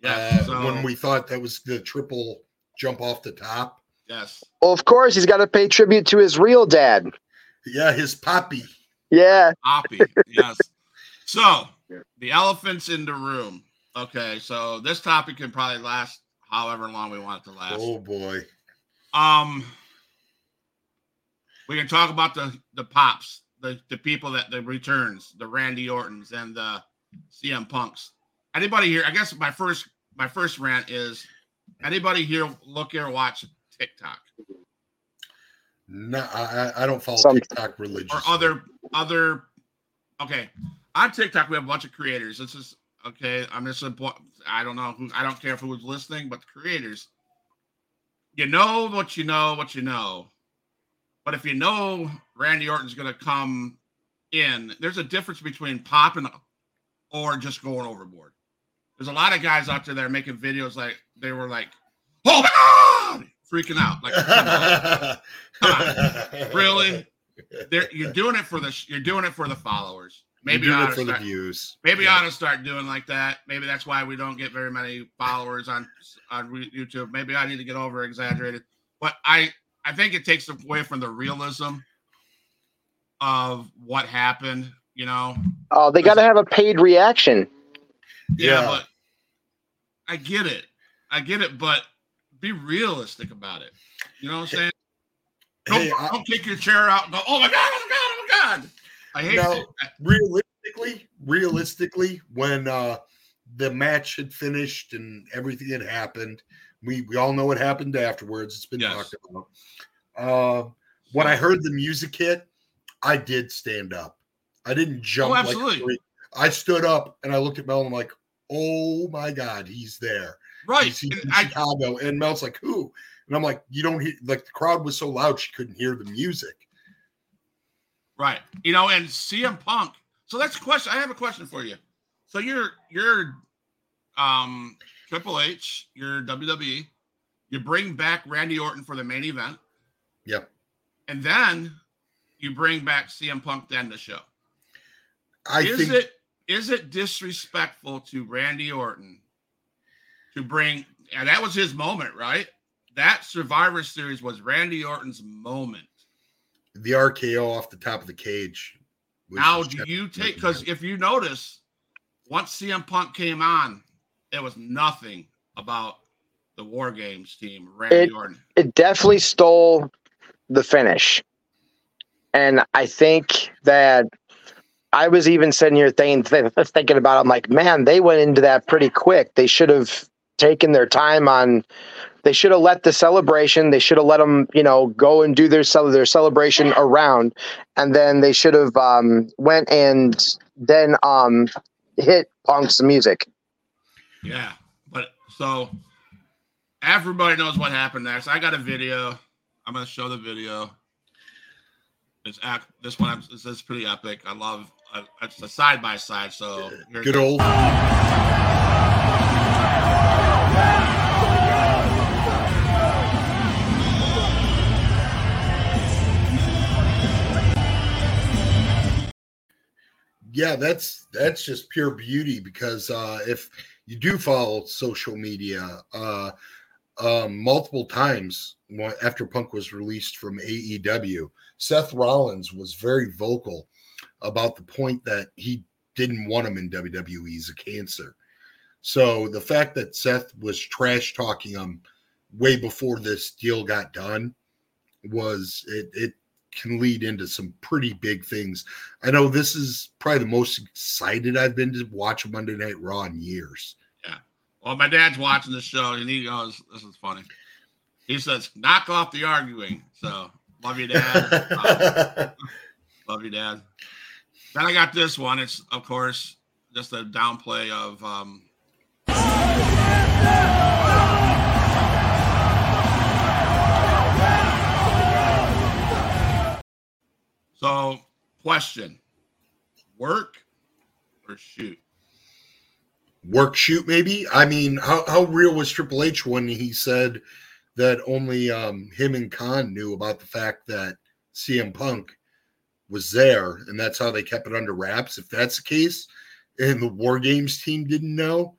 Yeah. uh, so, when we thought that was the triple jump off the top. yes. well of course he's got to pay tribute to his real dad Yeah, his poppy. yeah Oppie. yes. So the elephants in the room. Okay, so this topic can probably last however long we want it to last. Oh boy. Um, we can talk about the the pops, the the people that the returns, the Randy Ortons and the CM Punks. Anybody here? I guess my first my first rant is anybody here look here watch TikTok No, I, I- I don't follow Some- TikTok religiously. or other other. Okay, on TikTok we have a bunch of creators. This is okay. I'm just important. I don't know who. I don't care who's listening, but the creators. You know what you know, what you know. But if you know Randy Orton's going to come in, there's a difference between popping or just going overboard. There's a lot of guys out there that are making videos like they were like, "Oh my god!" freaking out. Like, come on. really? They're, you're doing it for the you're doing it for the followers. Maybe You're you doing ought it to for the start, views. maybe Yeah. I ought to start doing like that. Maybe that's why we don't get very many followers on on YouTube. Maybe I need to get over exaggerated. But I I think it takes away from the realism of what happened. You know, oh they got to have a paid reaction yeah, Yeah. but I get it. I get it, but be realistic about it. You know what I'm saying? Don't, Hey, I- don't kick your chair out and go, oh my God, oh my God, oh my God. I hate No. it. realistically, realistically, when uh the match had finished and everything had happened, we we all know what happened afterwards. It's been Yes. talked about. Uh, when I heard the music hit, I did stand up. I didn't jump. like a absolutely. freak. I stood up and I looked at Mel and I'm like, "Oh my God, he's there! Right. He's, he's And in I, Chicago." And Mel's like, "Who?" And I'm like, "You don't hear." Like the crowd was so loud she couldn't hear the music. right. You know, and CM Punk. So that's a question. I have a question for you. So you're you're um Triple H, you're WWE. You bring back Randy Orton for the main event. Yep. And then you bring back CM Punk to end the show. I is think it is it disrespectful to Randy Orton to bring and that was his moment, right? That Survivor Series was Randy Orton's moment. the RKO off the top of the cage. Now, do you take because if you notice, once CM Punk came on, it was nothing about the War Games team, Randy It- Orton. it definitely stole the finish. And I think that I was even sitting here thinking, thinking about it. I'm like, man, they went into that pretty quick. They should have taken their time on. They should have let the celebration. They should have let them, you know, go and do their their celebration around, and then they should have um, went and then um, hit Punk's music. Yeah, but so everybody knows what happened next. I got a video. I'm gonna show the video. It's act. This one is pretty epic. I love. Uh, it's a side by side. So good old. Yeah, that's that's just pure beauty because uh, if you do follow social media, uh, um, multiple times after Punk was released from AEW, Seth Rollins was very vocal about the point that he didn't want him in WWE as a cancer. So the fact that Seth was trash talking him way before this deal got done was it, it can lead into some pretty big things. I know this is probably the most excited I've been to watch Monday Night Raw in years. Yeah. Well, my dad's watching the show and he goes, "This is funny." He says, "Knock off the arguing." So love you, Dad. Love you, Dad. Then I got this one. It's of course just a downplay of um, So, question: work or shoot? Work shoot, maybe. I mean, how, how real was Triple H when he said that only um, him and Khan knew about the fact that CM Punk was there, and that's how they kept it under wraps? If that's the case, and the War Games team didn't know,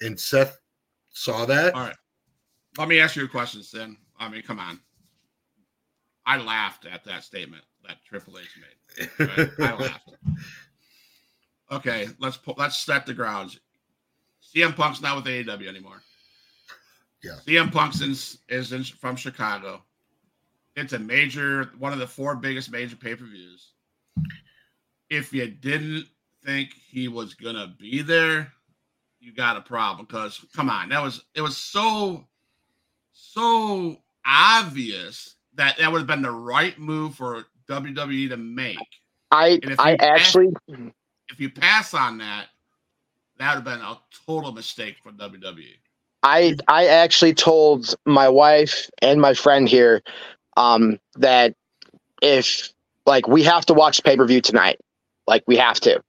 and Seth saw that, All right. Let me ask you a question, Sin. I mean, come on. I laughed at that statement that Triple H made. Right? I laughed. Okay, let's pull, let's set the grounds. CM Punk's not with AEW anymore. Yeah. CM Punk's in, is in, from Chicago. It's a major, one of the four biggest major pay per views. If you didn't think he was gonna be there, you got a problem. Because come on, that was it was so so obvious that that would have been the right move for WWE to make. I And if I actually If you pass on that, that would have been a total mistake for. WWE. I I actually told my wife and my friend here um, that if like we have to watch pay per view tonight, like we have to,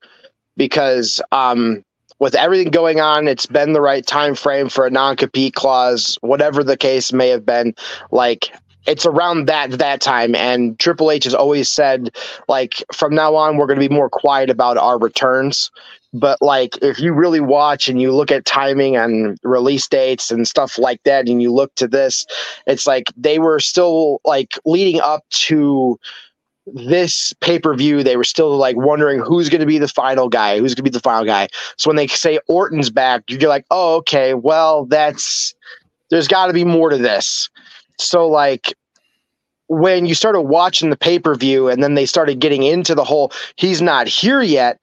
because um, with everything going on, it's been the right time frame for a non compete clause, whatever the case may have been. Like it's around that that time, and Triple H has always said like from now on we're going to be more quiet about our returns but like if you really watch and you look at timing and release dates and stuff like that and you look to this it's like they were still like leading up to this pay-per-view they were still like wondering who's going to be the final guy who's going to be the final guy. So when they say orton's back you're like oh okay well that's there's got to be more to this. So like when you started watching the pay-per-view and then they started getting into the whole he's not here yet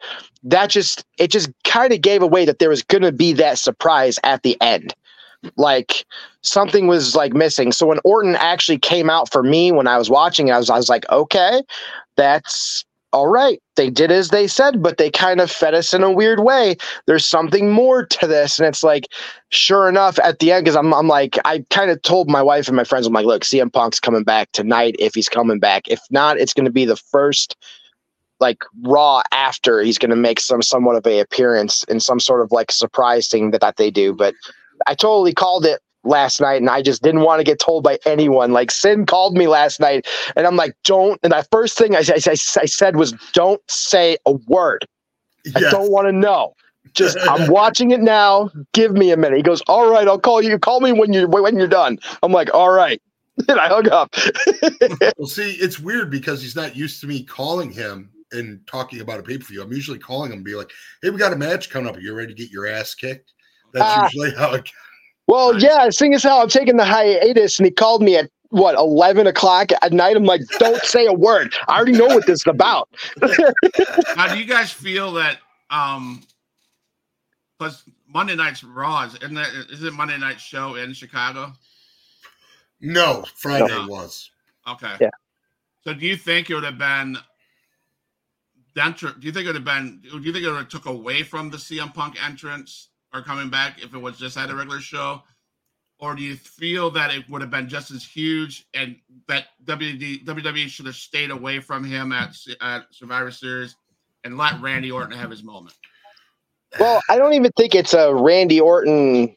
that just it just kind of gave away that there was going to be that surprise at the end. Like something was like missing. So when orton actually came out for me when i was watching i was, I was like okay that's all right. They did as they said but they kind of fed us in a weird way. There's something more to this. And it's like sure enough at the end because I'm, I'm like i kind of told my wife and my friends i'm like look cm punk's coming back tonight if he's coming back. If not it's going to be the first like Raw after he's going to make some somewhat of a appearance in some sort of like surprise thing that, that they do. But I totally called it last night and I just didn't want to get told by anyone. Like Sin called me last night and I'm like, don't. And the first thing I, I, I said was, don't say a word. Yes. I don't want to know. Just I'm watching it now. Give me a minute. He goes, all right, I'll call you. Call me when you're when you're done. I'm like, all right. And I hung up. well, see, it's weird because he's not used to me calling him and talking about a pay per view. I'm usually calling them and be like, "Hey, we got a match coming up. Are you ready to get your ass kicked?" That's uh, usually how it. Well, nice. yeah, seeing as how I'm taking the hiatus, and he called me at what 11 o'clock at night. I'm like, don't say a word. I already know what this is about. now, do you guys feel that? um Plus, Monday night's Raw is isn't that is it Monday night show in Chicago? No, Friday no. was. Okay. Yeah. So, do you think it would have been do you think it would have been? Do you think it would have took away from the CM Punk entrance or coming back if it was just at a regular show, or do you feel that it would have been just as huge and that WWE should have stayed away from him at, at Survivor Series and let Randy Orton have his moment? Well, I don't even think it's a Randy Orton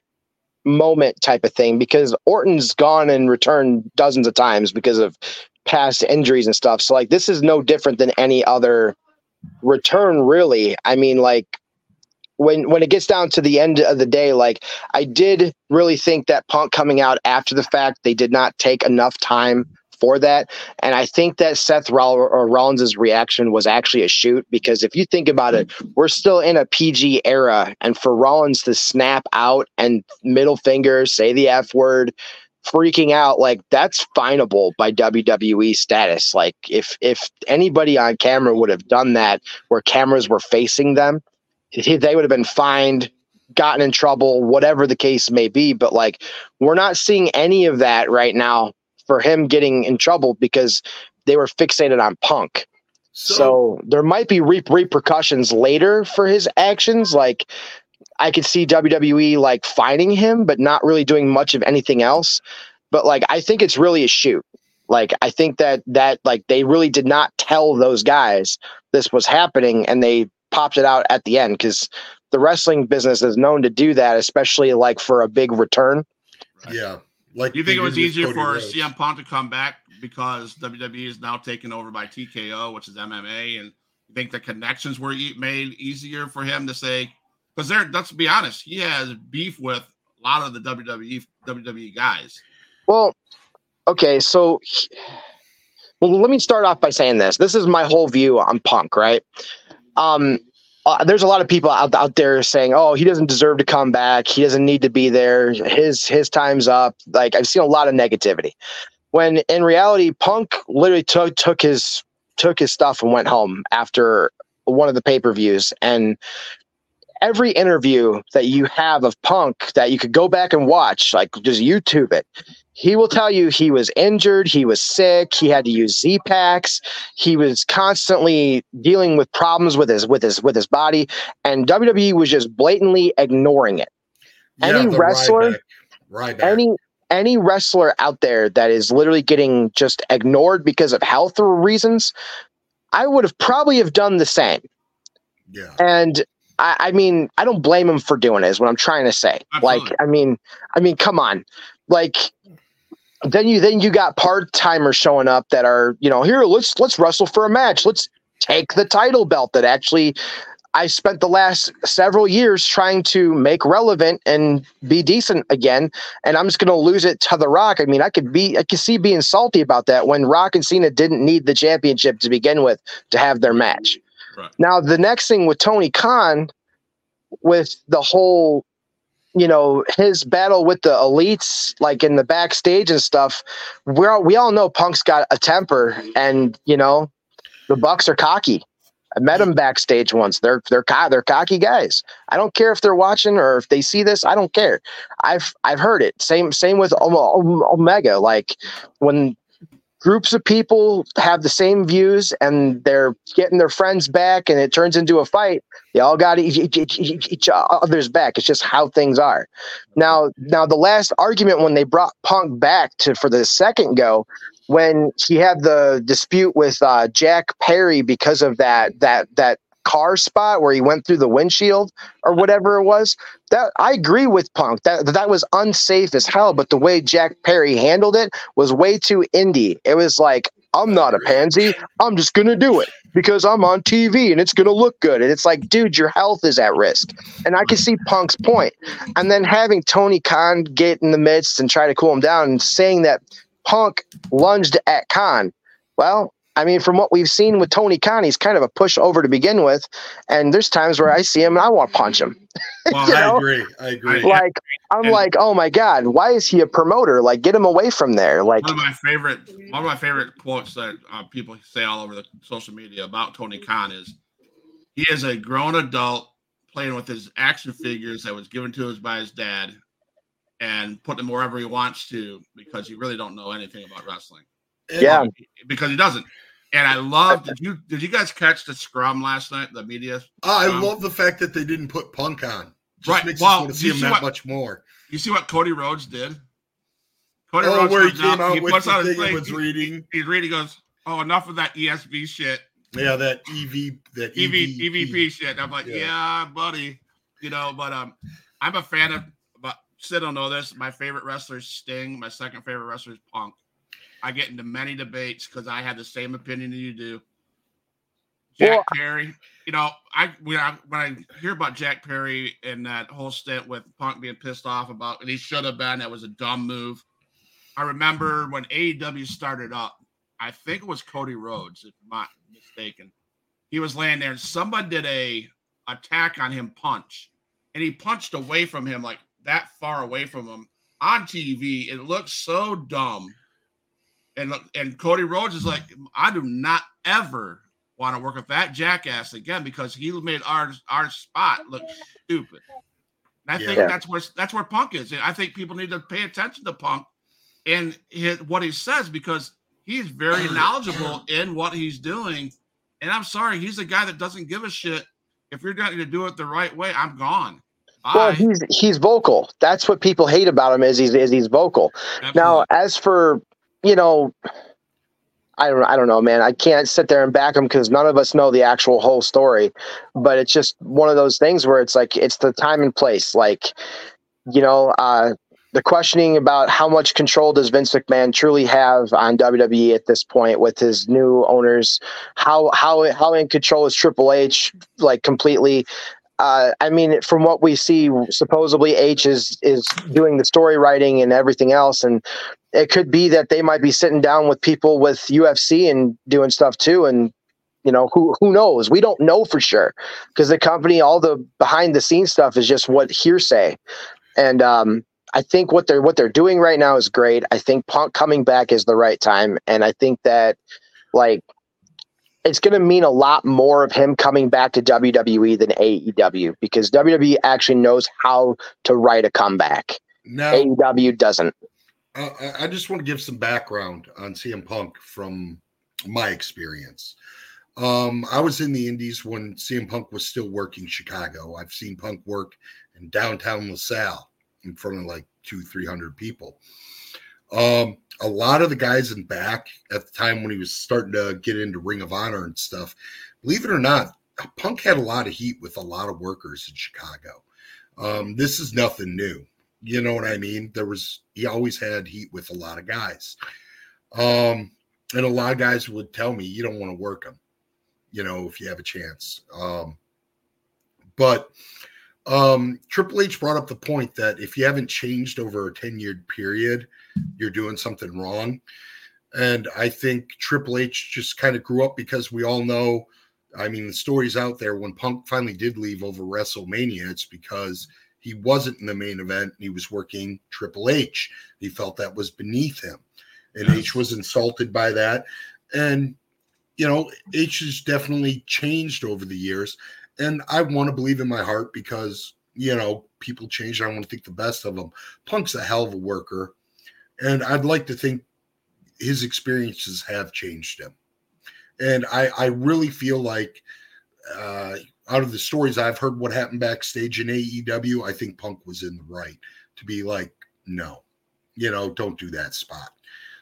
moment type of thing because Orton's gone and returned dozens of times because of past injuries and stuff. So like this is no different than any other return really. I mean like when when it gets down to the end of the day like i did really think that punk coming out after the fact they did not take enough time for that. And i think that seth Rollins's reaction was actually a shoot because if you think about it we're still in a pg era and for rollins to snap out and middle finger say the f word freaking out like that's finable by WWE status. Like if if anybody on camera would have done that where cameras were facing them they would have been fined gotten in trouble whatever the case may be. But like we're not seeing any of that right now for him getting in trouble because they were fixated on punk. So, so there might be re- repercussions later for his actions. Like I could see WWE like finding him, but not really doing much of anything else. But like, I think it's really a shoot. Like, I think that that like they really did not tell those guys this was happening, and they popped it out at the end because the wrestling business is known to do that, especially like for a big return. Yeah. Like, do you think it was easier for Rhodes. CM Punk to come back because WWE is now taken over by TKO, which is MMA, and you think the connections were made easier for him to say, because there, let's be honest, he has beef with a lot of the WWE WWE guys. Well, okay, so well, let me start off by saying this. This is my whole view on Punk, right? Um, uh, there's a lot of people out, out there saying, "Oh, he doesn't deserve to come back. He doesn't need to be there. His his time's up." Like I've seen a lot of negativity. When in reality, Punk literally took took his took his stuff and went home after one of the pay per views, and every interview that you have of Punk that you could go back and watch, like just YouTube it. He will tell you he was injured, he was sick, he had to use Z packs, he was constantly dealing with problems with his with his with his body, and WWE was just blatantly ignoring it. Yeah, any wrestler, right any any wrestler out there that is literally getting just ignored because of health reasons, I would have probably have done the same. Yeah. And I, I, mean, I don't blame him for doing it. Is what I'm trying to say. Absolutely. Like, I mean, I mean, come on, like. Then you then you got part timers showing up that are you know here let's let's wrestle for a match let's take the title belt that actually I spent the last several years trying to make relevant and be decent again, and I'm just going to lose it to The Rock. I mean, I could be, I could see being salty about that when Rock and Cena didn't need the championship to begin with to have their match. Now, the next thing with Tony Khan, with the whole, you know, his battle with the elites, like in the backstage and stuff, we all, we all know Punk's got a temper, and you know, the Bucks are cocky. I met them backstage once. They're they're they're cocky guys. I don't care if they're watching or if they see this. I don't care. I've I've heard it. Same same with Omega. Like when groups of people have the same views and they're getting their friends back and it turns into a fight they all got each, each, other's back. It's just how things are. Now now the last argument when they brought punk back to for the second go when he had the dispute with uh, jack perry because of that that that car spot where he went through the windshield or whatever it was. That I agree with Punk. That that was unsafe as hell. But the way Jack Perry handled it was way too indie. It was like I'm not a pansy. I'm just gonna do it because I'm on TV and it's gonna look good. And it's like, dude, your health is at risk. And I can see Punk's point. And then having Tony Khan get in the midst and try to cool him down and saying that Punk lunged at Khan. Well, I mean, from what we've seen with Tony Khan, he's kind of a pushover to begin with. And there's times where I see him and I want to punch him. Well, I agree. I agree. Like I'm and, like, oh my god, why is he a promoter? Like, get him away from there. Like one of my favorite, one of my favorite quotes that uh, people say all over the social media about Tony Khan is, he is a grown adult playing with his action figures that was given to us by his dad, and put them wherever he wants to because he really don't know anything about wrestling. Yeah, because he doesn't. And I love. Did you did you guys catch the scrum last night? The media. I love the fact that they didn't put Punk on. Just right. Makes well, want to see him that what, much more. You see what Cody Rhodes did? Cody oh, Rhodes where he came out, out he with the thing he was reading. He, he's reading. Goes, oh, enough of that ESB shit. Yeah, that EV, that EV, EVP, EVP shit. I'm like, yeah. yeah, buddy. You know, but um, I'm a fan of. But Sid don't know this. My favorite wrestler is Sting. My second favorite wrestler is Punk. I get into many debates because I have the same opinion that you do. Jack well, Perry, you know, I when, I when I hear about Jack Perry and that whole stint with Punk being pissed off about, and he should have been, that was a dumb move. I remember when AEW started up, I think it was Cody Rhodes, if I'm not mistaken. He was laying there, and somebody did a attack on him punch, and he punched away from him like that far away from him on TV. It looked so dumb and and Cody Rhodes is like, I do not ever want to work with that jackass again because he made our our spot look stupid. And I think yeah. that's where that's where Punk is. I think people need to pay attention to Punk and his, what he says because he's very knowledgeable in what he's doing. And I'm sorry, he's a guy that doesn't give a shit. If you're not going to do it the right way, I'm gone. Bye. Well, he's he's vocal. That's what people hate about him is he's is he's vocal. Absolutely. Now, as for you know, I don't, I don't know, man. I can't sit there and back him because none of us know the actual whole story. But it's just one of those things where it's like it's the time and place. Like, you know, uh, the questioning about how much control does Vince McMahon truly have on WWE at this point with his new owners? How how how in control is Triple H like completely? Uh, I mean, from what we see, supposedly H is is doing the story writing and everything else, and it could be that they might be sitting down with people with UFC and doing stuff too. And you know, who who knows? We don't know for sure because the company, all the behind the scenes stuff is just what hearsay. And um, I think what they're what they're doing right now is great. I think Punk coming back is the right time, and I think that like it's going to mean a lot more of him coming back to WWE than AEW because WWE actually knows how to write a comeback. No, AEW doesn't uh, I just want to give some background on CM Punk from my experience. Um, I was in the Indies when CM Punk was still working Chicago. I've seen Punk work in downtown LaSalle in front of like two, three hundred people. Um, a lot of the guys in back at the time when he was starting to get into Ring of Honor and stuff, believe it or not, Punk had a lot of heat with a lot of workers in Chicago. Um, this is nothing new. You know what I mean? There was he always had heat with a lot of guys. Um, and a lot of guys would tell me you don't want to work them, you know, if you have a chance. Um, but um, Triple H brought up the point that if you haven't changed over a 10 year period, you're doing something wrong. And I think Triple H just kind of grew up because we all know, I mean, the story's out there when Punk finally did leave over WrestleMania, it's because he wasn't in the main event. He was working Triple H. He felt that was beneath him. And H was insulted by that. And, you know, H has definitely changed over the years. And I want to believe in my heart because, you know, people change. I want to think the best of them. Punk's a hell of a worker. And I'd like to think his experiences have changed him. And I, I really feel like uh, out of the stories I've heard what happened backstage in AEW, I think Punk was in the right to be like, no, you know, don't do that spot.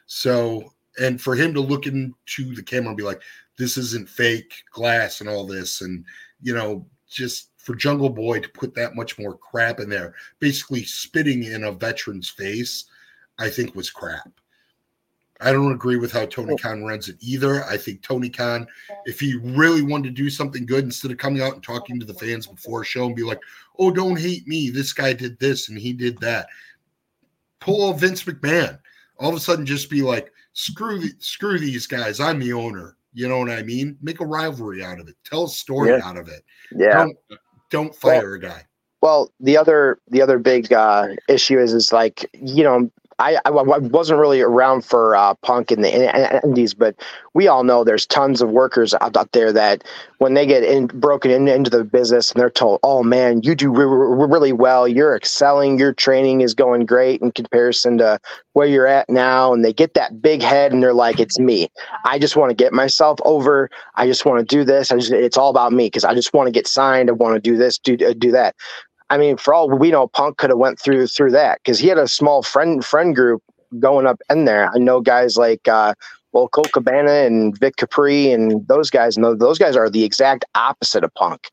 So, and for him to look into the camera and be like, this isn't fake glass and all this, and, you know, just for Jungle Boy to put that much more crap in there, basically spitting in a veteran's face, I think was crap. I don't agree with how Tony Khan runs it either. I think Tony Khan, if he really wanted to do something good, instead of coming out and talking to the fans before a show and be like, oh, don't hate me. This guy did this and he did that. Pull a Vince McMahon. All of a sudden, just be like, screw the, screw these guys. I'm the owner. You know what I mean? Make a rivalry out of it. Tell a story Yeah. out of it. Yeah. Don't, don't fire a guy. Well, the other the other big uh, issue is is like you know I, I wasn't really around for uh, punk in the in- indies, but we all know there's tons of workers out, out there that when they get in, broken in, into the business and they're told, "Oh man, you do re- re- really well. You're excelling. Your training is going great in comparison to where you're at now," and they get that big head and they're like, "It's me. I just want to get myself over. I just want to do this. Just, it's all about me because I just want to get signed. I want to do this, do uh, do that." I mean, for all we know, Punk could have went through through that because he had a small friend friend group going up in there. I know guys like uh, well, Colt Cabana and Vic Capri and those guys. And those guys are the exact opposite of Punk.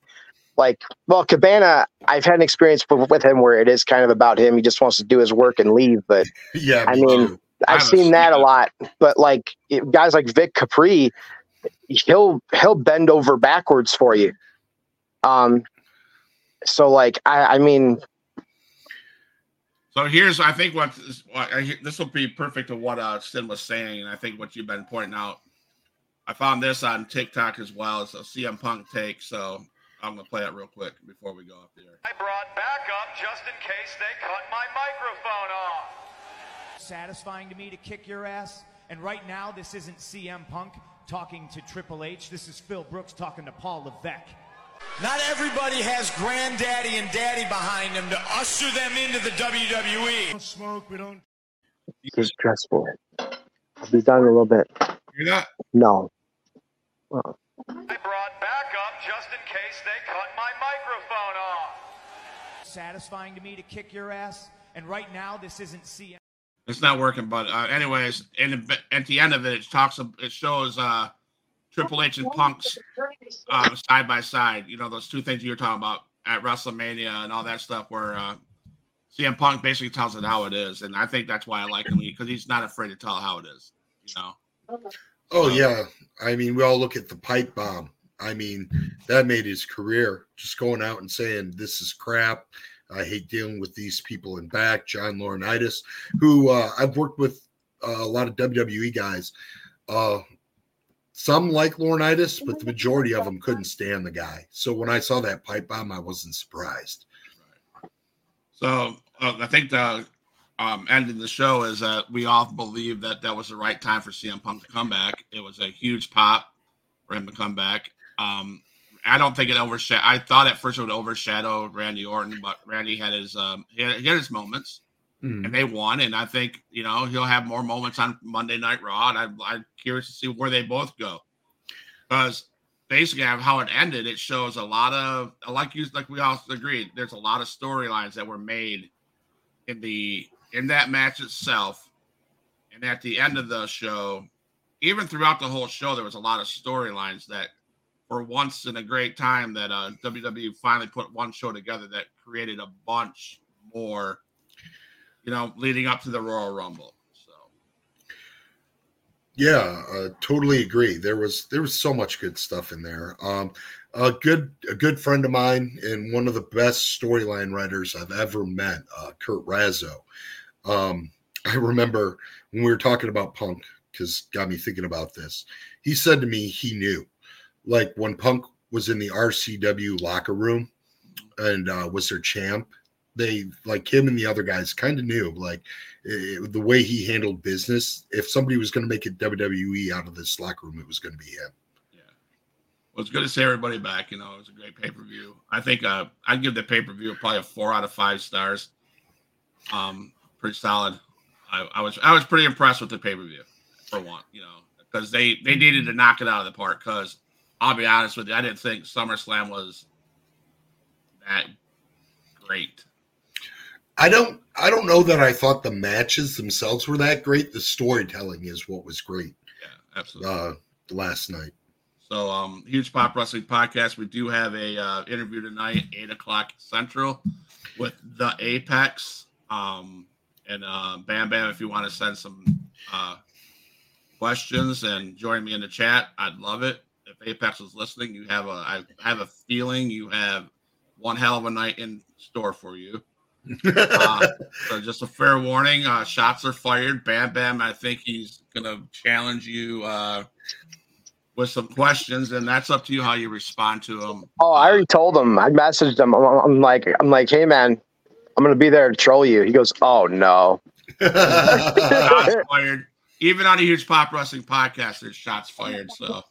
Like, well, Cabana, I've had an experience with him where it is kind of about him. He just wants to do his work and leave. But Yeah. I mean, too. I've I've seen that a lot. But like it- guys like Vic Capri, he'll he'll bend over backwards for you. Um. So like I I mean So here's, I think what this, what I, this will be perfect to what uh, Sid was saying, and I think what you've been pointing out. I found this on TikTok as well. It's a CM Punk take, so I'm gonna play it real quick before we go up there. I brought backup just in case they cut my microphone off. satisfying to me to kick your ass. And right now, this isn't CM Punk talking to Triple H. This is Phil Brooks talking to Paul Levesque. Not everybody has granddaddy and daddy behind them to usher them into the WWE. Don't smoke. We don't this is stressful. I'll be done in a little bit. Hear that? No. I brought backup just in case they cut my microphone off. Satisfying to me to kick your ass. And right now, this isn't CM. It's not working, but uh, anyways, in at the end of it, it talks. It shows uh, Triple H and Punk's uh, side by side. You know those two things you were talking about at WrestleMania and all that stuff, where uh, CM Punk basically tells it how it is, and I think that's why I like him because he's not afraid to tell how it is. You know, Oh yeah, I mean, we all look at the pipe bomb. I mean, that made his career just going out and saying this is crap. I hate dealing with these people in back. John Laurinaitis, who uh, I've worked with uh, a lot of WWE guys. Uh, some like Laurinaitis, but the majority of them couldn't stand the guy. So when I saw that pipe bomb, I wasn't surprised. so uh, I think the um, end of the show is that we all believe that that was the right time for CM Punk to come back. It was a huge pop for him to come back. Um, I don't think it overshadowed. I thought at first it would overshadow Randy Orton, but Randy had his um, he had, he had his moments, Mhm. and they won. And I think you know he'll have more moments on Monday Night Raw. And I'm, I'm curious to see where they both go, because basically how it ended, it shows a lot of like you like we all agreed. There's a lot of storylines that were made in the in that match itself, and at the end of the show, even throughout the whole show, there was a lot of storylines that, for once in a great time, that uh, WWE finally put one show together that created a bunch more, you know, leading up to the Royal Rumble. So Yeah, totally agree. There was there was so much good stuff in there. Um, a good a good friend of mine and one of the best storyline writers I've ever met, uh, Kurt Razzo. Um, I remember when we were talking about Punk because got me thinking about this. He said to me he knew, like when Punk was in the RCW locker room and uh, was their champ. They like him and the other guys kind of knew like it, the way he handled business. If somebody was going to make it WWE out of this locker room, it was going to be him. yeah, well, it's good to see everybody back. You know, it was a great pay per view. I think uh, I'd give the pay per view probably a four out of five stars. Um, pretty solid. I, I was I was pretty impressed with the pay per view. for one, you know, because they they needed to knock it out of the park. Because I'll be honest with you, I didn't think SummerSlam was that great. I don't I don't know that I thought the matches themselves were that great. The storytelling is what was great Yeah, absolutely. uh last night. So, um, huge pop wrestling podcast. We do have a uh, interview tonight, eight o'clock central, with the Apex. Um, and uh, Bam Bam, if you want to send some uh, questions and join me in the chat, I'd love it. If Apex is listening, you have a I have a feeling you have one hell of a night in store for you. Uh, so just a fair warning, uh, shots are fired. Bam Bam, I think he's gonna challenge you uh, with some questions, and that's up to you how you respond to them. Oh, I already told him. I messaged him. I'm, I'm like, I'm like, hey man, I'm gonna be there to troll you. He goes, oh no. Shots fired. Even on a huge pop wrestling podcast, there's shots fired. So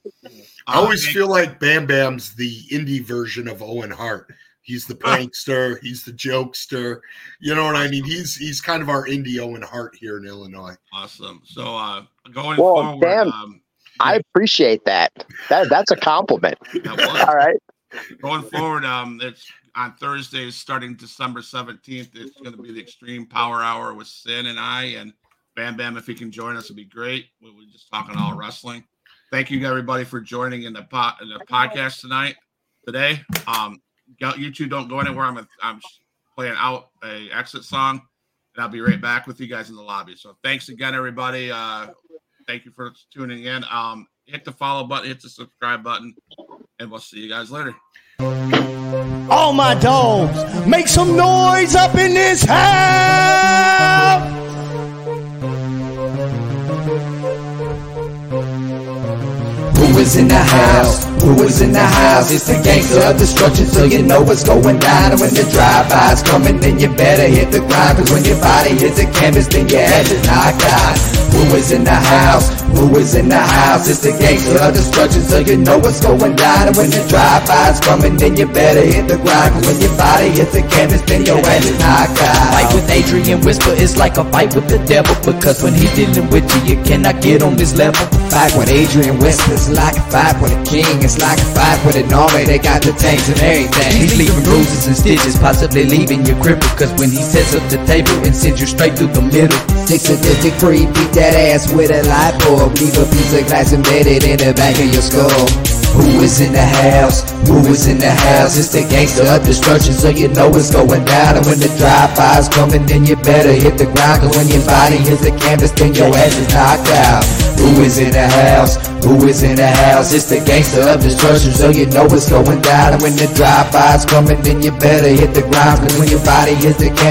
I always uh, feel like Bam Bam's the indie version of Owen Hart. He's the prankster, he's the jokester. You know what I mean? He's he's kind of our indie Owen Hart here in Illinois. awesome. So uh, going Well, forward, damn. um, I appreciate that. That that's a compliment. that All right. going forward, um, it's on Thursdays starting December 17th. It's going to be the Xtreme Power Hour with Sin and I. And Bam Bam, if he can join us, it'd be great. We We're just talking all wrestling. Thank you, everybody, for joining in the, po- in the podcast tonight, today. Um, go- you two don't go anywhere. I'm, I'm playing out a exit song, and I'll be right back with you guys in the lobby. So thanks again, everybody. Uh, thank you for tuning in. Um, hit the follow button, hit the subscribe button, and we'll see you guys later. All my dogs, make some noise up in this house. Who is in the house? Who is in the house? It's the gangster of destruction, so you know what's going down. And when the drive-by's coming, then you better hit the grind. Cause when your body hits the canvas, then your head is knocked out. Who is in the house? Who is in the house? It's the gangster of destruction, so you know what's going down. And when the drive-by's coming, then you better hit the grind. Cause when your body hits the canvas, then your head is knocked out. Fight with Adrian Whisper is like a fight with the devil because when he dealing with you, you cannot get on this level. Fight with Adrian Whispers like a fight with a king. It's like a fight with an army. They got the tanks and everything. He's leaving bruises and stitches, possibly leaving you crippled because when he sets up the table and sends you straight through the middle. Six sadistic free, beat that ass with a light bulb. Leave a piece of glass embedded in the back of your skull. Who is in the house? Who is in the house? It's the gangster of destruction, so you know it's going down. And when the drive-by's coming, then you better hit the ground. Cause when your body hits the canvas, then your ass is knocked out. Who is in the house? Who is in the house? It's the gangster of destruction, so you know it's going down. And when the drive-by's coming, then you better hit the ground. Cause when your body hits the canvas,